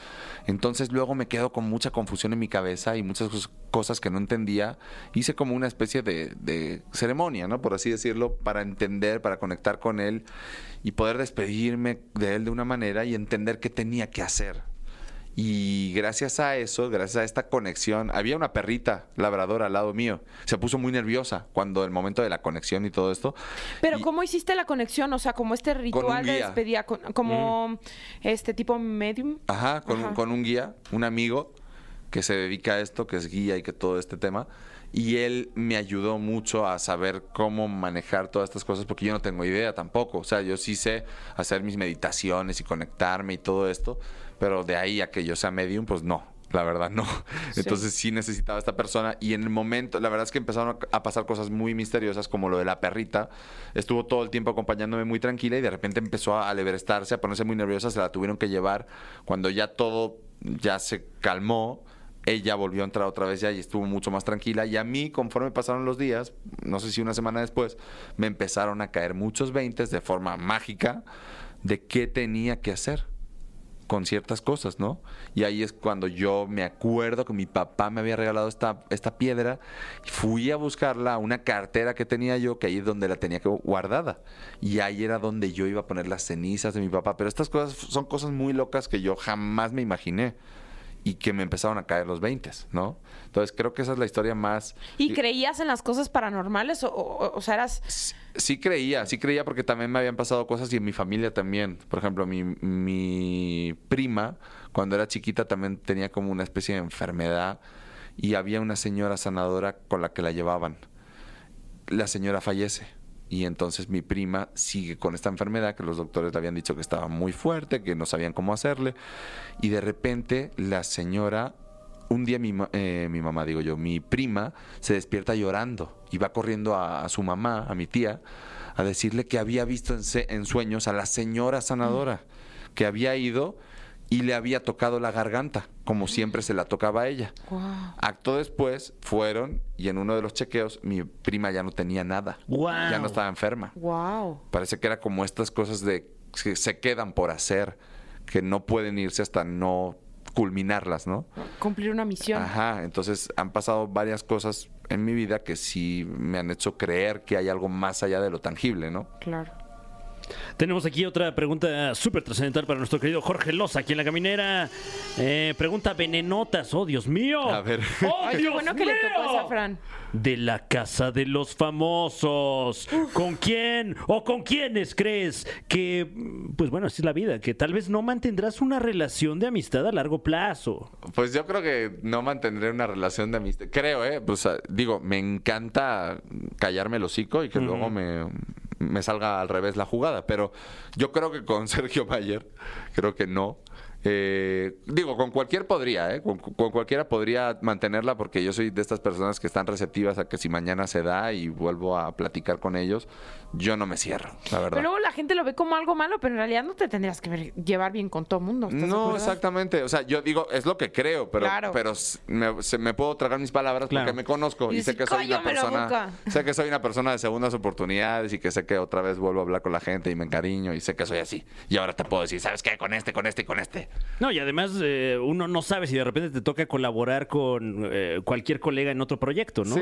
Entonces luego me quedo con mucha confusión en mi cabeza y muchas cos- cosas que no entendía. Hice como una especie de, de ceremonia, ¿no? Por así decirlo, para entender, para conectar con él y poder despedirme de él de una manera y entender qué tenía que hacer. Y gracias a eso, gracias a esta conexión, había una perrita labradora al lado mío. Se puso muy nerviosa cuando el momento de la conexión y todo esto. Pero Y- ¿cómo hiciste la conexión? O sea, como este ritual de despedida, con- como este tipo medium. Ajá, con, Ajá. Un, con un guía, un amigo que se dedica a esto, que es guía y que todo este tema. Y él me ayudó mucho a saber cómo manejar todas estas cosas, porque yo no tengo idea tampoco. O sea, yo sí sé hacer mis meditaciones y conectarme y todo esto, pero de ahí a que yo sea medium, pues no. La verdad, no. Entonces sí necesitaba esta persona. Y en el momento, la verdad es que empezaron a pasar cosas muy misteriosas, como lo de la perrita. Estuvo todo el tiempo acompañándome muy tranquila y de repente empezó a alebrestarse, a ponerse muy nerviosa. Se la tuvieron que llevar cuando ya todo ya se calmó. Ella volvió a entrar otra vez ya y estuvo mucho más tranquila. Y a mí, conforme pasaron los días, no sé si una semana después, me empezaron a caer muchos veintes de forma mágica de qué tenía que hacer con ciertas cosas, ¿no? Y ahí es cuando yo me acuerdo que mi papá me había regalado esta, esta piedra, fui a buscarla una cartera que tenía yo, que ahí es donde la tenía guardada. Y ahí era donde yo iba a poner las cenizas de mi papá. Pero estas cosas son cosas muy locas que yo jamás me imaginé y que me empezaron a caer los 20, ¿no? Entonces creo que esa es la historia más... ¿Y creías en las cosas paranormales? O, o- o sea, eras. Sí- Sí creía, sí creía porque también me habían pasado cosas y en mi familia también. Por ejemplo, mi, mi prima, cuando era chiquita, también tenía como una especie de enfermedad y había una señora sanadora con la que la llevaban. La señora fallece y entonces mi prima sigue con esta enfermedad que los doctores le habían dicho que estaba muy fuerte, que no sabían cómo hacerle y de repente la señora un día mi, eh, mi mamá, digo yo, mi prima se despierta llorando y va corriendo a, a su mamá, a mi tía, a decirle que había visto en, en sueños a la señora sanadora, que había ido y le había tocado la garganta, como siempre se la tocaba a ella. Acto después fueron y en uno de los chequeos mi prima ya no tenía nada, Guau. ya no estaba enferma. Wow. Parece que era como estas cosas de que se quedan por hacer, que no pueden irse hasta no culminarlas, ¿no? Cumplir una misión. Ajá, entonces han pasado varias cosas en mi vida que sí me han hecho creer que hay algo más allá de lo tangible, ¿no? Claro. Tenemos aquí otra pregunta súper trascendental para nuestro querido Jorge Loza, aquí en la caminera. Eh, pregunta venenotas, oh Dios mío. A ver. ¡Oh, Ay, qué Dios bueno que le tocó esa, Fran. De la casa de los famosos. ¿Con quién o con quiénes crees que, pues bueno, así es la vida, que tal vez no mantendrás una relación de amistad a largo plazo? Pues yo creo que no mantendré una relación de amistad. Creo, ¿eh? Pues digo, me encanta callarme el hocico y que luego me, me salga al revés la jugada. Pero yo creo que con Sergio Mayer, creo que no. Eh, digo, con cualquier podría, ¿eh? Con, con cualquiera podría mantenerla porque yo soy de estas personas que están receptivas a que si mañana se da y vuelvo a platicar con ellos, yo no me cierro, la verdad. Pero luego la gente lo ve como algo malo, pero en realidad no te tendrías que ver- llevar bien con todo el mundo. ¿estás de No, exactamente. O sea, yo digo, es lo que creo, pero, Claro. pero me, se- me puedo tragar mis palabras Claro. porque me conozco Y y, sé que soy una "Cállame la persona. boca". Sé que soy una persona de segundas oportunidades y que sé que otra vez vuelvo a hablar con la gente y me encariño y sé que soy así. Y ahora te puedo decir, ¿sabes qué? Con este, con este y con este. No, y además eh, uno no sabe si de repente te toca colaborar con eh, cualquier colega en otro proyecto, ¿no? Sí,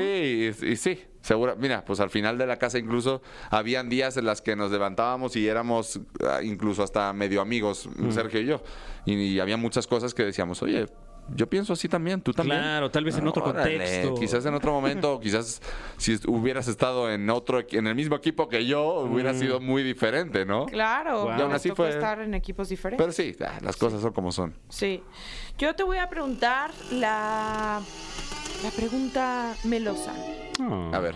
y, y sí, seguro. Mira, pues al final de la casa incluso habían días en las que nos levantábamos y éramos ah, incluso hasta medio amigos, Mm. Sergio y yo. Y, y había muchas cosas que decíamos, oye, yo pienso así también, tú también. Claro, tal vez en otro Órale, contexto. Quizás en otro momento, quizás si hubieras estado en otro, en el mismo equipo que yo, hubiera Mm. sido muy diferente, ¿no? Claro, Wow. y aún así fue- estar en equipos diferentes. Pero sí, ah, las cosas son como son. Sí. Yo te voy a preguntar la, la pregunta melosa. Ah. A ver.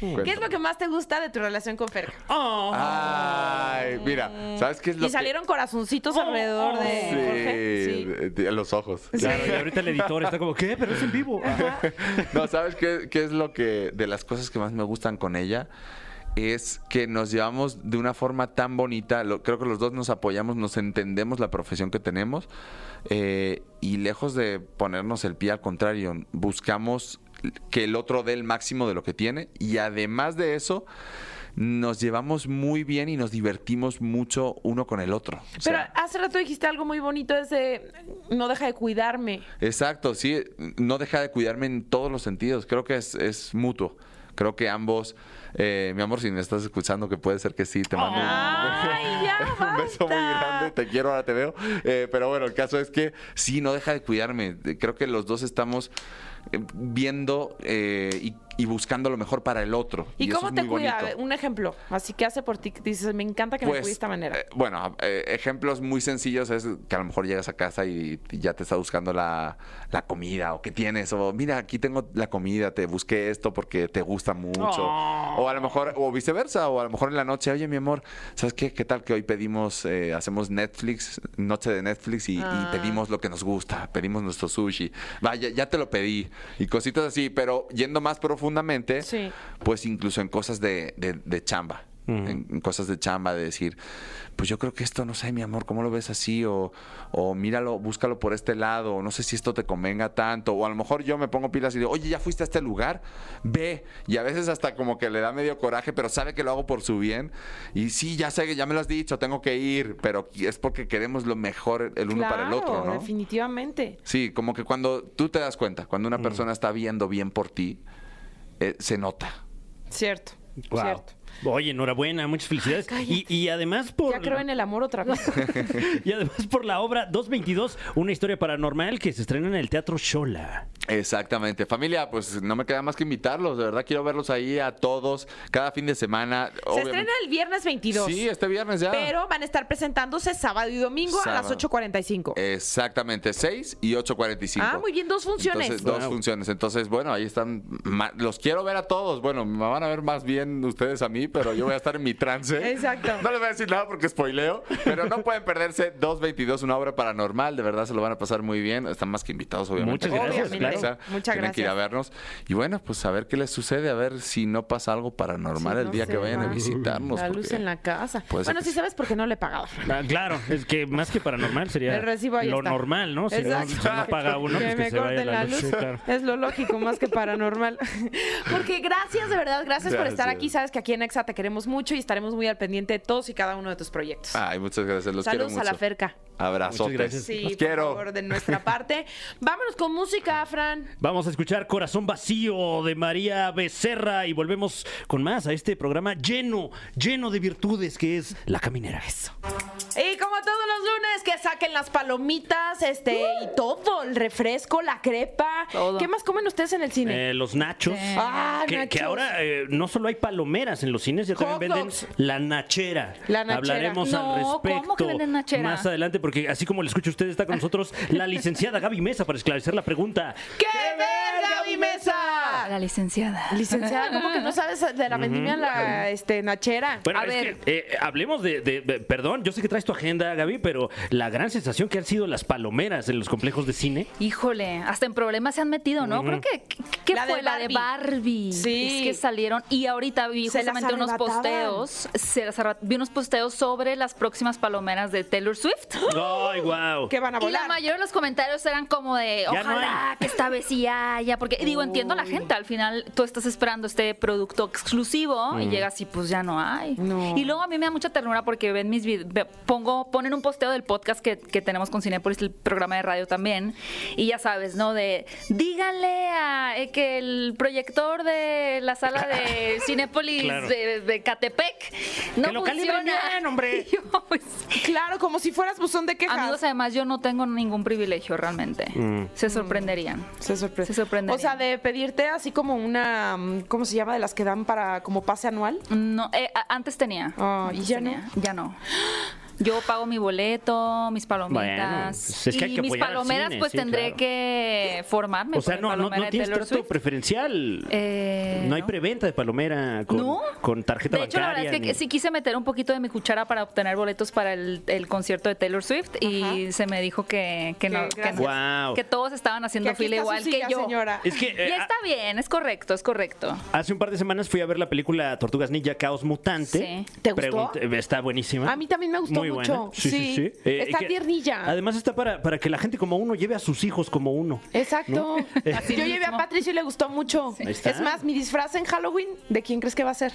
¿Qué es lo que más te gusta de tu relación con Fer? Ay, mira, ¿sabes qué es lo Y que- salieron corazoncitos alrededor de Sí, Jorge. Sí. de- de los ojos. Claro, y ahorita el editor está como, ¿qué? Pero es en vivo. No, ¿sabes qué, qué es lo que, de las cosas que más me gustan con ella? Es que nos llevamos de una forma tan bonita, lo- creo que los dos nos apoyamos, nos entendemos la profesión que tenemos eh, y lejos de ponernos el pie al contrario, buscamos que el otro dé el máximo de lo que tiene y además de eso nos llevamos muy bien y nos divertimos mucho uno con el otro. O Pero hace rato dijiste algo muy bonito, es de no deja de cuidarme. Exacto, sí, no deja de cuidarme en todos los sentidos. Creo que es, es mutuo. Creo que ambos, eh, mi amor, si me estás escuchando, que puede ser que sí, te mando un- ya, un beso muy grande, te quiero, ahora te veo. Eh, pero bueno, el caso es que sí, no deja de cuidarme. Creo que los dos estamos eh, viendo eh, y, y buscando lo mejor para el otro. ¿Y, cómo es te muy cuida? bonito. Un ejemplo. Así que hace por ti dices, me encanta que me cuide de esta manera. eh, bueno, eh, ejemplos muy sencillos es que a lo mejor llegas a casa y, y ya te está buscando la, la comida o qué tienes o mira, aquí tengo la comida, te busqué esto porque te gusta mucho. Oh. O a lo mejor, o viceversa, o a lo mejor en la noche, oye mi amor, ¿sabes qué? ¿Qué tal que hoy pedimos, eh, hacemos Netflix, noche de Netflix y, y Ah. pedimos lo que nos gusta, pedimos nuestro sushi? Vaya, ya te lo pedí. Y cositas así, pero yendo más profundamente, Sí. pues incluso en cosas de, de- de chamba. en, en cosas de chamba, de decir, pues yo creo que esto, no sé, mi amor, ¿cómo lo ves así? O, o míralo, búscalo por este lado, o no sé si esto te convenga tanto. O a lo mejor yo me pongo pilas y digo, oye, ¿ya fuiste a este lugar? Ve. Y a veces hasta como que le da medio coraje, pero sabe que lo hago por su bien. Y sí, ya sé que ya me lo has dicho, tengo que ir, pero es porque queremos lo mejor el uno para el otro, ¿no? definitivamente. Sí, como que cuando tú te das cuenta, cuando una persona está viendo bien por ti, eh, se nota. Cierto, Wow. cierto. Oye, enhorabuena, muchas felicidades. Ay, y, y además por Ya creo en el amor otra vez. y además por la obra 222, una historia paranormal que se estrena en el Teatro Shola. Exactamente. Familia, pues no me queda más que invitarlos. De verdad quiero verlos ahí a todos cada fin de semana. Se Obviamente- estrena el viernes 22. Sí, este viernes ya. Pero van a estar presentándose sábado y domingo a las Sábado. 8.45. Exactamente, 6 y 8.45. Ah, muy bien, dos funciones. Entonces, dos Wow. funciones. Entonces, bueno, ahí están. Los quiero ver a todos. Bueno, me van a ver más bien ustedes a mí, pero yo voy a estar en mi trance. Exacto. No les voy a decir nada porque spoileo, pero no pueden perderse 222, una obra paranormal. De verdad se lo van a pasar muy bien. Están más que invitados, obviamente. Muchas gracias, Obviamente. claro. Muchas Tienen que ir a gracias. vernos. Y bueno, pues a ver qué les sucede, a ver si no pasa algo paranormal Sí, el no día que vayan a visitarnos. La luz en la casa. Bueno, que sí sabes por qué no le he pagado. Ah, claro, es que más que paranormal sería El recibo ahí lo está. normal, ¿no? Si no, Exacto. si no paga uno, que pues me que se vaya la luz. Sí, claro. Es lo lógico, más que paranormal. Porque gracias, de verdad, gracias, por estar Gracias. aquí. Sabes que aquí en Te queremos mucho y estaremos muy al pendiente de todos y cada uno de tus proyectos. Ay, muchas gracias, los Saludos quiero a la Ferca. Abrazotes. Muchas gracias. Sí, los por quiero. favor, de nuestra parte. Vámonos con música, Fran. Vamos a escuchar Corazón Vacío de María Becerra y volvemos con más a este programa lleno, lleno de virtudes que es La Caminera. Y como todos los lunes, que saquen las palomitas, este, y todo, el refresco, la crepa. Todo. ¿Qué más comen ustedes en el cine? Eh, los nachos. Ah, Que, que ahora eh, no solo hay palomeras en los cines, ya también venden la nachera. La nachera. Hablaremos No, al ¿cómo respecto que venden nachera? más adelante, porque así como le escucha usted, está con nosotros la licenciada Gaby Mesa para esclarecer la pregunta. ¡Qué verga, mi mesa! La licenciada. Licenciada, ¿cómo que no sabes de la vendimia la este, nachera? Bueno, A es ver. que eh, hablemos de, de- de- Perdón, yo sé que traes tu agenda, Gaby, pero la gran sensación que han sido las palomeras en los complejos de cine. Híjole, hasta en problemas se han metido, ¿no? Creo que ¿qué La de fue la de Barbie. Sí. Es que salieron y ahorita vi Se justamente unos posteos, se vi unos posteos sobre las próximas palomeras de Taylor Swift. ¡Ay, wow! Que van a Y la volar. mayoría de los comentarios eran como de, no ojalá que esta vez sí haya, porque digo, entiendo a la gente, al final tú estás esperando este producto exclusivo y llegas y pues ya no hay. No. Y luego a mí me da mucha ternura porque ven mis videos, pongo, ponen un posteo del podcast que, que tenemos con Cinepolis, el programa de radio también, y ya sabes, ¿no? De, díganle a eh, que el proyector de la sala de Cinepolis Claro. de, de Catepec no Que lo funciona. bien, hombre. Yo, pues, Claro, como si fueras buzón de quejas. Amigos, además yo no tengo ningún privilegio realmente. Mm. Se sorprenderían. se sorprende. Se sorprenderían. O sea, de pedirte así como una, mm, ¿cómo se llama? De las que dan para como pase anual. No, eh, antes tenía. Ah, ¿y ya tenía. Ya no. Yo pago mi boleto, mis palomitas. Bueno, pues es que y que mis palomeras, cine, pues sí, tendré claro. que formarme. O sea, no, no, no de tienes trato Swift. preferencial. Eh, no hay preventa de palomera con, ¿No? con tarjeta de hecho, la bancaria. verdad es que ni- sí quise meter un poquito de mi cuchara para obtener boletos para el, el concierto de Taylor Swift y se me dijo que, que no, Que gracias. que todos estaban haciendo fila igual silla, que yo. señora. Es que eh, Y está bien, es correcto, es correcto. hace un par de semanas fui a ver la película Tortugas Ninja Caos Mutante. Sí. ¿Te gustó? Pregunté- está buenísima. A mí también me gustó Muy buena. mucho. Sí, sí, sí. Eh, está que- tiernilla. Además está para, para que la gente como uno lleve a sus hijos como uno. Exacto. Así Yo llevé a. Patricio y le gustó mucho. Es más, mi disfraz en Halloween, ¿de quién crees que va a ser?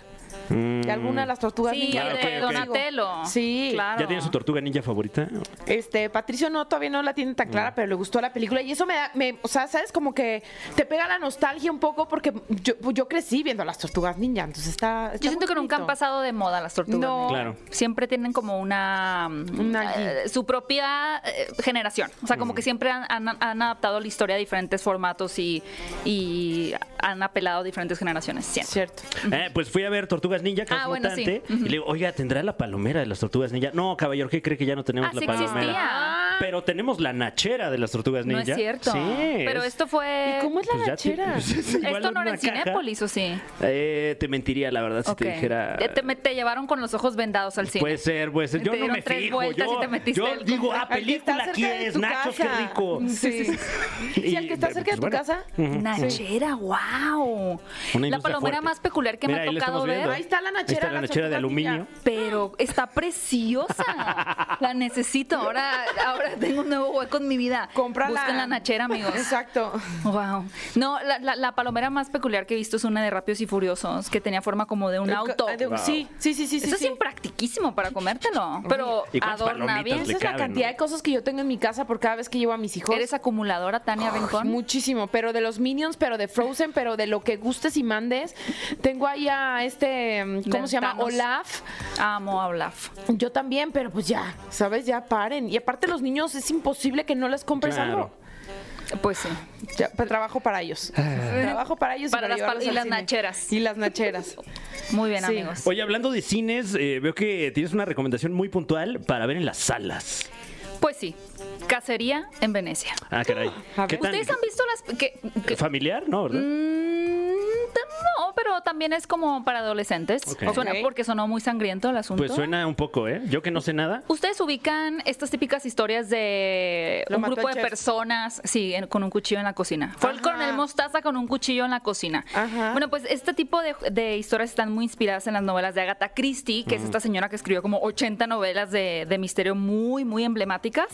De alguna de las tortugas Sí, ninja. Claro, de. Donatello. Sí. claro. ¿Ya tiene su tortuga ninja favorita? Este, Patricio no, todavía no la tiene tan Mm. clara, pero le gustó la película y eso me da, me, o sea, sabes, como que te pega la nostalgia un poco porque yo, yo crecí viendo las tortugas ninja, entonces está. está Yo siento muy que nunca han pasado de moda las tortugas. No. ninja. Claro. Siempre tienen como una, mm, Una eh, su propia eh, generación. O sea, como que siempre han, han- han adaptado la historia a diferentes formatos y, y han apelado a diferentes generaciones. Siempre. Cierto. Eh, pues fui a ver Tortugas Ninja Caos Ah, bueno, Mutante sí. y le digo, oiga, ¿tendrá la palomera de las Tortugas Ninja? No, caballero, ¿qué cree que ya no tenemos Ah, la sí palomera? existía. Pero tenemos la nachera de las Tortugas No Ninja. es cierto. Sí. Pero es- esto fue. ¿Y cómo es la pues te- nachera? pues es Esto no era en. Cinépolis, ¿o sí? Eh, te mentiría, la verdad, si te dijera... Eh, Te, llevaron con los ojos vendados al cine. Puede ser, puede ser. Yo Te no me tres fijo. vueltas Yo, y te metiste yo el- digo, ah, Al que está película cerca de quieres, tu nachos, qué rico. Sí. Sí, al que está Y, cerca de tu pues, bueno. casa. Nachera, wow. La palomera fuerte. más peculiar que Mira, me ha tocado ver. viendo. Ahí está la Ahí nachera. está la nachera de aluminio. Pero está preciosa. La necesito. Ahora, ahora tengo un nuevo hueco en mi vida. Cómprala. Busquen la nachera, amigos. Exacto. Wow. No, la, la- la palomera más peculiar que he visto es una de Rápidos y Furiosos, que tenía forma como de un auto. Ah, de- Sí, sí, sí, sí. sí, Eso es sí. impractiquísimo para comértelo, pero ¿Y cuántas adorna bien. Esa es la cantidad no? de cosas que yo tengo en mi casa por cada vez que llevo a mis hijos. ¿Eres acumuladora, Tania Rincón? Muchísimo, pero de los Minions, pero de Frozen, pero de lo que gustes y mandes. Tengo ahí a este, ¿cómo De se llama? Thanos. Olaf. Amo a Olaf. Yo también, pero pues ya, ¿sabes? Ya paren. Y aparte los niños es imposible que no les compres Claro. algo. Pues sí. Ya, pues, trabajo para ellos. Trabajo para ellos. Para y para las y las cine. nacheras. Y las nacheras. Muy bien, Sí. amigos. Oye, hablando de cines, eh, veo que tienes una recomendación muy puntual para ver en las salas. Pues sí. Cacería en Venecia. Ah, caray. ¿Ustedes han visto las que, que- ¿Familiar? ¿No? ¿Verdad? Mm, no, pero también es como para adolescentes. Ok. Suena porque sonó muy sangriento el asunto. Pues suena un poco, ¿eh? Yo que no sé nada. Ustedes ubican estas típicas historias de Lo un grupo de chef. personas, sí, en- con un cuchillo en la cocina. Fue el coronel Mostaza con un cuchillo en la cocina. Ajá. Bueno, pues este tipo de, de historias están muy inspiradas en las novelas de Agatha Christie, que es esta señora que escribió como 80 novelas de, de misterio muy, muy emblemáticas.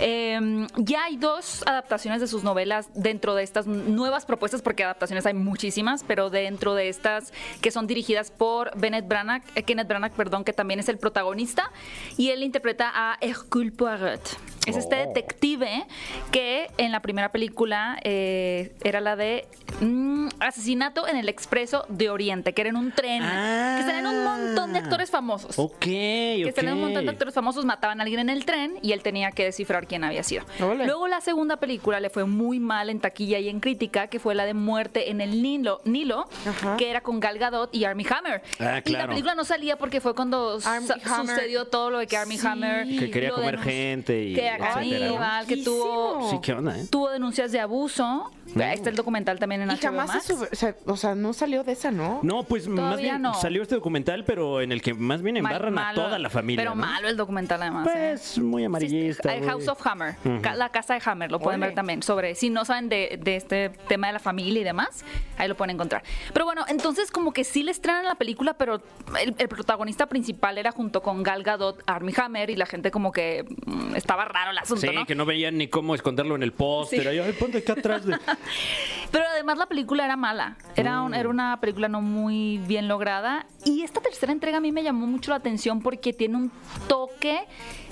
Eh, ya hay dos adaptaciones de sus novelas dentro de estas nuevas propuestas, porque adaptaciones hay muchísimas, pero dentro de estas que son dirigidas por Bennett Branagh, eh, Kenneth Branagh, perdón, que también es el protagonista, y él interpreta a Hercule Poirot. Es este Oh. detective que en la primera película eh, era la de mm, Asesinato en el Expreso de Oriente, que era en un tren, que salían un montón de actores famosos. Ok, Que ok. salían un montón de actores famosos, mataban a alguien en el tren y él tenía que descifrar quién había sido. Luego la segunda película le fue muy mal en taquilla y en crítica, que fue la de Muerte en el Nilo, Nilo Ajá. que era con Gal Gadot y Armie Hammer. Ah, Y la claro. película no salía porque fue cuando sucedió todo lo de que Armie Sí. Hammer Que quería comer gente y que era ¿no? caníbal, que tuvo. Sí, qué onda, ¿eh? tuvo denuncias de abuso. Ahí está el documental también en Y HBO jamás Max. se o sea, no salió de esa, ¿no? No, pues más Todavía bien no. salió este documental, pero en el que más bien Mal- embarran a malo, toda la familia. Pero ¿no? malo el documental además. ¿eh? Pues muy amarillista. Sí, muy- House of Hammer, ca- la casa de Hammer, lo pueden Ole. ver también. Sobre si no saben de, de este tema de la familia y demás, ahí lo pueden encontrar. Pero bueno, entonces como que sí le estrenan la película, pero el, el protagonista principal era junto con Gal Gadot, Armie Hammer, y la gente como que mm, estaba raro el asunto, Sí, ¿no? que no veían ni cómo esconderlo en el póster. Sí. Ay, ay, ponte acá atrás de... Pero además la película era mala. Era, un- era una película no muy bien lograda. Y esta tercera entrega a mí me llamó mucho la atención porque tiene un toque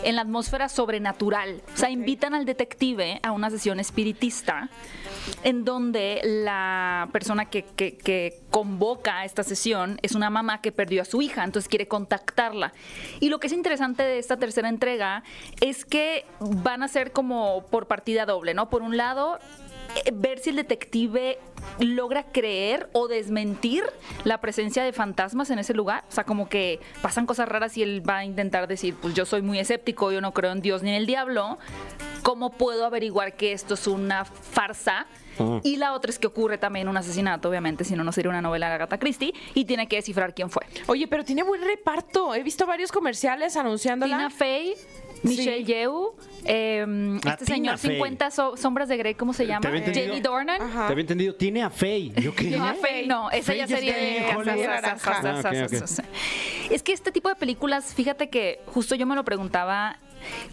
en la atmósfera sobrenatural. O sea, invitan al detective a una sesión espiritista en donde la persona que, que- que convoca a esta sesión es una mamá que perdió a su hija, entonces quiere contactarla. Y lo que es interesante de esta tercera entrega es que van a ser como por partida doble, ¿no? Por un lado, eh, ver si el detective logra creer o desmentir la presencia de fantasmas en ese lugar. O sea, como que pasan cosas raras y él va a intentar decir, pues yo soy muy escéptico, yo no creo en Dios ni en el diablo. ¿Cómo puedo averiguar que esto es una farsa? Y la otra es que ocurre también un asesinato, obviamente, si no, no sería una novela de Agatha Christie, y tiene que descifrar quién fue. Oye, pero tiene buen reparto. He visto varios comerciales anunciándola. Tina Fey, Michelle Yeoh, eh, Ah, este Tina señor Fey. 50 so- sombras de Grey, ¿cómo se llama? Jamie Dornan. Ajá. Te había entendido, tiene a Faye. ¿Yo qué? No, Faye no, esa ya sería de-. Ah. Es que este tipo de películas, fíjate que justo yo me lo preguntaba,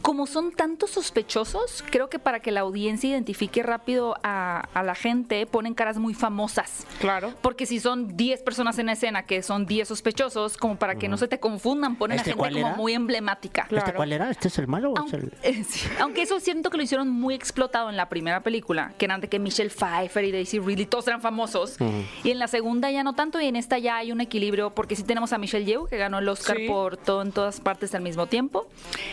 como son tantos sospechosos, creo que para que la audiencia identifique rápido a, a la gente, ponen caras muy famosas. Claro. Porque si son 10 personas en escena, que son 10 sospechosos, como para que no se te confundan, ponen ¿Este a gente cuál como era? muy emblemática. Claro. ¿Este cuál era? ¿Este es el malo o es Aunque, el...? sí. Aunque eso siento que lo hicieron muy explotado en la primera película, que eran de que Michelle Pfeiffer y Daisy Ridley, todos eran famosos. Y en la segunda ya no tanto, y en esta ya hay un equilibrio, porque sí tenemos a Michelle Yeoh, que ganó el Oscar Sí. por todo en todas partes al mismo tiempo.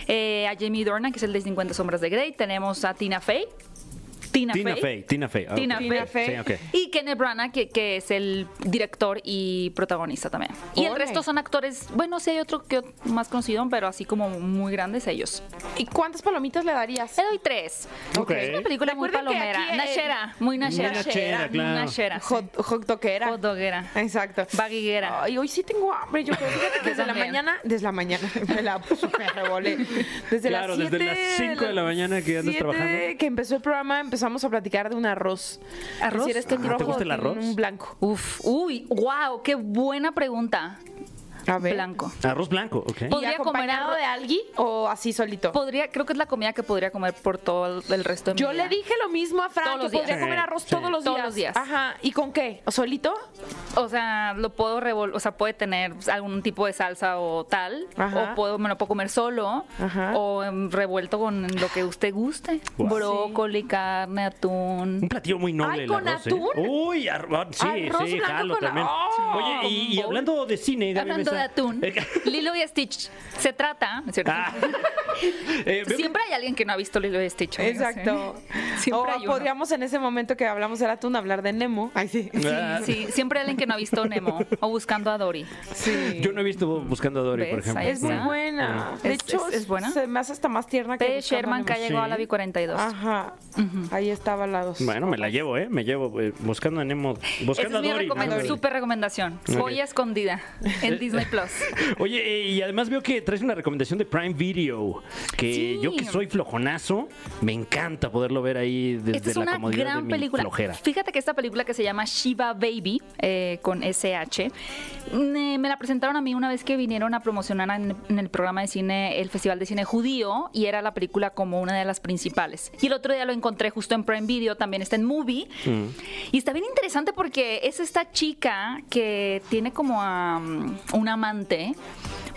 Eh, a Jamie Dornan, que es el de 50 sombras de Grey. Tenemos a Tina Fey. Tina, Tina Fey. Fey, Tina Fey. ah, Tina ok. Tina Fey. Fey. Sí, ok. Y Kenneth Branagh, que, que es el director y protagonista también. Y el resto son actores, bueno, sí hay otro que más conocido, pero así como muy grandes ellos. ¿Y cuántas palomitas le darías? Le doy tres. Ok. Es una película muy palomera. eh, Nachera, muy nachera. Muy nachera, claro. Nachera. Hot, hot doquera. Hot doguera. Exacto. Baguiguera. Ay, hoy sí tengo hambre. Yo creo fíjate que desde la mañana, desde la mañana, me la super revolé. Desde Claro, las desde las cinco de la mañana que andas siete trabajando. que empezó el programa, empezamos a platicar de un arroz. ¿Arroz? Si eres Ah, ¿te gusta el arroz? blanco. Uf, uy, wow, qué buena pregunta. A ver. Blanco. Arroz blanco, ok. ¿Y Podría comer acompañado arroz- de alguien o así solito? Podría, creo que es la comida que podría comer por todo el resto de mi Yo vida. le dije lo mismo a Fran, Todos que los días. podría comer Sí, arroz sí. todos los Todos días. los días. Ajá. ¿Y con qué? ¿O solito? O sea, lo puedo revol o sea, puede tener algún tipo de salsa o tal, Ajá. o puedo me lo puedo comer solo Ajá. o em, revuelto con lo que usted guste. Guau. Brócoli, carne, atún. Un platillo muy noble Ay, el ¿con arroz, ¿eh? atún? Uy, arroz, sí, Arroz sí, blanco jalo con- también. ¡Oh! Oye, y, y Bowl. hablando de cine, Gaby Hablando de Mesa- atún, Lilo y Stitch. Se trata, ¿no es cierto? ah, eh, Siempre hay alguien que no ha visto Lilo y Stitch. Exacto. ¿eh? Siempre o hay uno. podríamos en ese momento que hablamos del atún hablar de Nemo. Ay, sí. Ah, Sí, siempre hay alguien que no ha visto Nemo o buscando a Dory. Sí. Yo no he visto Buscando a Dory, por ejemplo. Es muy buena. De Es- hecho, es- es buena. se me hace hasta más tierna que P. Sherman, que llegado a Sí. la B42. Ajá. Ahí estaba al lado. Bueno, me la llevo, ¿eh? Me llevo eh, Buscando a Nemo. Esa es mi a Dory. recomend- ¿no? súper recomendación. Ok. Joya escondida en Disney Plus. Oye, eh, y además veo que traes una recomendación de Prime Video. Que Sí. yo que soy flojonazo, me encanta poderlo ver ahí desde Esta es la una comodidad de gran mi película. flojera. Fíjate que esta película que se llama Shiva Baby, eh, con SH, mm, me la presentaron a mí una vez que vinieron a promocionar en, en el programa de cine, el Festival de Cine Judío, y era la película como una de las principales. Y el otro día lo encontré justo en Prime Video, también está en Movie. Y está bien interesante porque es esta chica que tiene como a mm, un amante.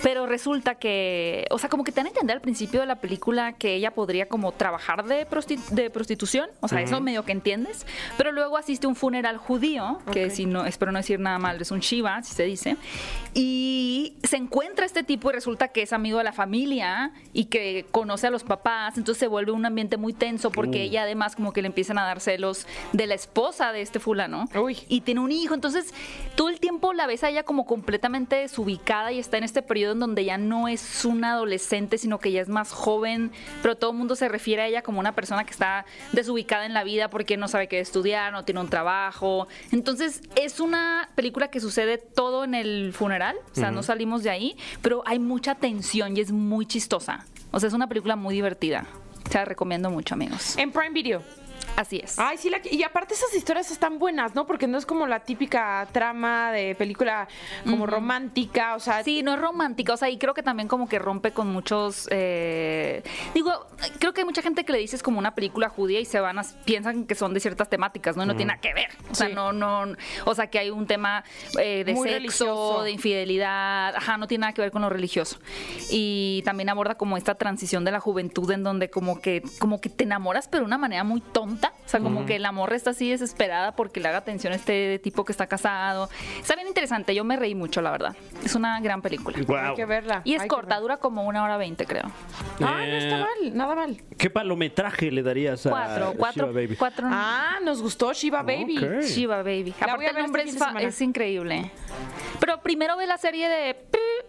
Pero resulta que, o sea, como que te dan a entender al principio de la película que ella podría como trabajar de, prosti- de prostitución, o sea, eso medio que entiendes, pero luego asiste a un funeral judío, que si no, espero no decir nada mal, es un shiva, si se dice, y se encuentra este tipo y resulta que es amigo de la familia y que conoce a los papás, entonces se vuelve un ambiente muy tenso porque ella además como que le empiezan a dar celos de la esposa de este fulano Uy. y tiene un hijo, entonces todo el tiempo la ves a ella como completamente desubicada y está en este periodo en donde ya no es una adolescente, sino que ya es más joven, pero todo el mundo se refiere a ella como una persona que está desubicada en la vida porque no sabe qué estudiar, no tiene un trabajo. Entonces es una película que sucede todo en el funeral, o sea, no salimos de ahí, pero hay mucha tensión y es muy chistosa. O sea, es una película muy divertida. Se la recomiendo mucho, amigos. En Prime Video. Así es. Ay, sí, la- y aparte esas historias están buenas, ¿no? Porque no es como la típica trama de película como romántica, o sea, Sí, no es romántica, o sea, y creo que también como que rompe con muchos, eh, digo, creo que hay mucha gente que le dices como una película judía y se van a, piensan que son de ciertas temáticas, ¿no? Y no tiene nada que ver, o sea, Sí. no, no, o sea, que hay un tema eh, de Muy sexo, religioso. de infidelidad, ajá, no tiene nada que ver con lo religioso. Y también aborda como esta transición de la juventud en donde como que, como que te enamoras, pero de una manera muy tonta, o sea, como que la morra está así desesperada porque le haga atención a este tipo que está casado. Está bien interesante, yo me reí mucho, la verdad. Es una gran película. hay Guau. que verla. Y es hay corta, dura como una hora veinte, creo. Ah, no está Eh, mal, nada mal. ¿Qué palometraje le darías a Cuatro, cuatro, Shiva Baby? cuatro. Ah, nos gustó Shiva Baby. Ok. Shiva Baby. La Aparte el ver nombre este es, es increíble. Pero primero ve la serie de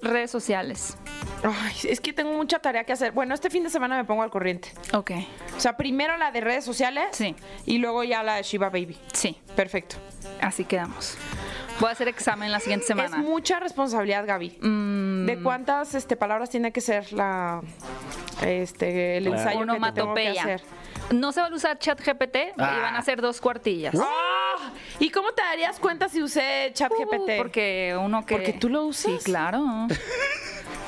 redes sociales. Ay, es que tengo mucha tarea que hacer. Bueno, este fin de semana me pongo al corriente. Ok. O sea, primero la de redes sociales Sí. y luego ya la de Shiva Baby. Sí, Perfecto. así quedamos. Voy a hacer examen la siguiente semana. Es mucha responsabilidad, Gaby. Mm, ¿De cuántas este, palabras tiene que ser la este el Claro. ensayo que te tengo que onomatopeya. hacer? No se va a usar chat GPT Ah. y van a ser dos cuartillas. ¿Y cómo te darías cuenta si usé ChatGPT? Uh, porque uno que. ¿Porque tú lo usas? Sí, claro.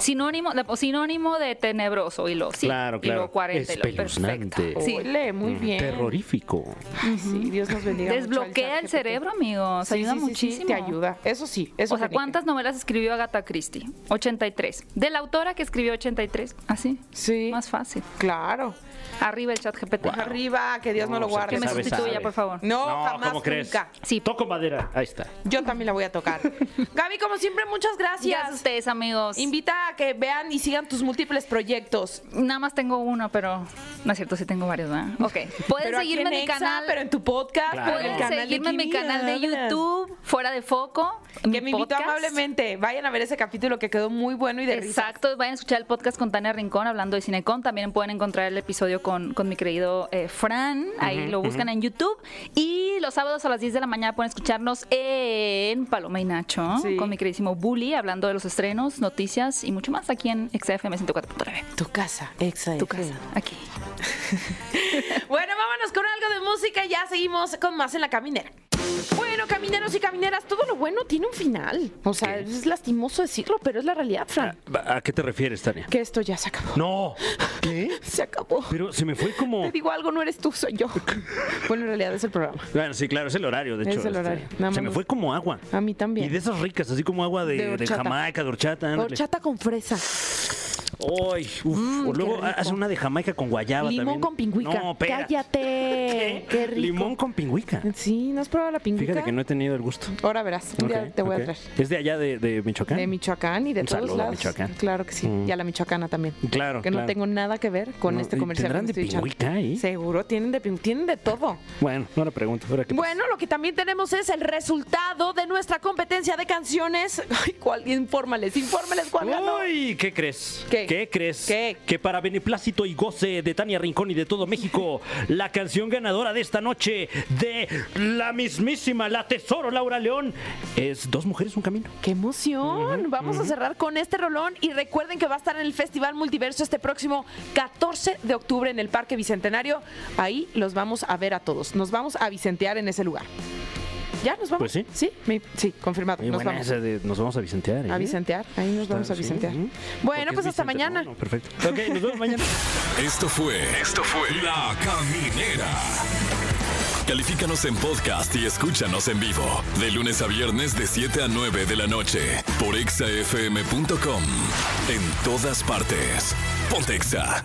Sinónimo, sinónimo de tenebroso y lo sí. Claro, Y lo claro. 40 y lo Espeluznante. perfecto. Sí. Ole, muy bien. Terrorífico. Ay, sí, Dios nos bendiga. Desbloquea el cerebro, amigos. Sí, ayuda sí, sí, sí, muchísimo. te ayuda. Eso sí, eso O sea. ¿cuántas novelas escribió Agatha Christie? 83. De la autora que escribió 83. Así. Sí. Más fácil. Claro. Arriba el chat GPT. Arriba, que Dios no, lo guarde. Que me Sabe, sustituya, sabe. por favor. No, jamás, ¿cómo crees? nunca. Sí. Toco madera. Ahí está. Yo también la voy a tocar. Gaby, como siempre, muchas gracias. Gracias a ustedes, amigos. Invita a que vean y sigan tus múltiples proyectos. Nada más tengo uno, pero no es cierto, sí tengo varios, ¿verdad? Ok. Pueden Pero seguirme en mi Exa, canal. pero en tu podcast, Claro. pero en el Pueden canal seguirme en mi canal de. YouTube, fuera de foco. Que mi me invitó podcast. amablemente. Vayan a ver ese capítulo que quedó muy bueno y de. Exacto, vayan a escuchar el podcast con Tania Rincón hablando de Cinecon. También pueden encontrar el episodio con, con mi querido eh, Fran. Ahí lo buscan en YouTube. Y los sábados a las 10 de la mañana pueden escucharnos en Paloma y Nacho Sí. con mi queridísimo Bully hablando de los estrenos, noticias y mucho más aquí en XFM 104.9. Tu casa, exa Tu casa, aquí. Bueno, vámonos con algo de música y ya seguimos con más en la caminera. Bueno, camineros y camineras, todo lo bueno tiene un final. O sea, es lastimoso decirlo, pero es la realidad, Fran. ¿A qué te refieres, Tania? Que esto ya se acabó. No. ¿Qué? Se acabó. Pero se me fue como. Te digo algo, no eres tú, soy yo. Bueno, en realidad es el programa. Bueno, sí, claro, es el horario, de Es hecho. el este, horario, nada se me fue como agua. A mí también. Y de esas ricas, así como agua de, De de horchata. Jamaica, de horchata. ándale. Horchata con fresa. Ay, uf. Mm, o luego hace una de Jamaica con guayaba Limón también. con pingüica. No. Cállate. Qué rico. Limón con pingüica. Sí, ¿no has probado la pingüica? Fíjate que no he tenido el gusto. Ahora verás, un día te voy a traer. ¿Es de allá de, de Michoacán? De Michoacán y de Un todos saludo a lados. Michoacán. Claro que sí. Mm. Y a la michoacana también. Claro, Que no tengo nada que ver con No, este ¿y comercial. tendrán de pingüica ahí? Seguro, tienen de, tienen de todo. Bueno, no le pregunto. Ahora, ¿qué pasa? Bueno, lo que también tenemos es el resultado de nuestra competencia de canciones. Ay, ¿cuál? Infórmales, infórmales cuál ganó. Uy, ¿qué crees? ¿Qué? Crees? ¿Qué? Que para beneplácito y goce de Tania Rincón y de todo México, la canción ganadora ganadora de esta noche de la mismísima, la Tesoro Laura León, es Dos Mujeres, un Camino. ¡Qué emoción! Vamos a cerrar con este rolón y recuerden que va a estar en el Festival Multiverso este próximo 14 de octubre en el Parque Bicentenario. Ahí los vamos a ver a todos. Nos vamos a vicentear en ese lugar. ¿Ya nos vamos? Pues sí. Sí, mi- sí, confirmado. Nos buena vamos. esa de nos vamos a vicentear. ¿eh? A vicentear, ahí nos vamos a vicentear. ujú. Bueno, Porque pues es hasta Vicente, mañana. no, no, perfecto. Ok, nos vemos mañana. Esto fue. Esto fue. La Caminera. Califícanos en podcast y escúchanos en vivo. De lunes a viernes, de 7 a 9 de la noche. Por exafm.com. En todas partes. Pontexa.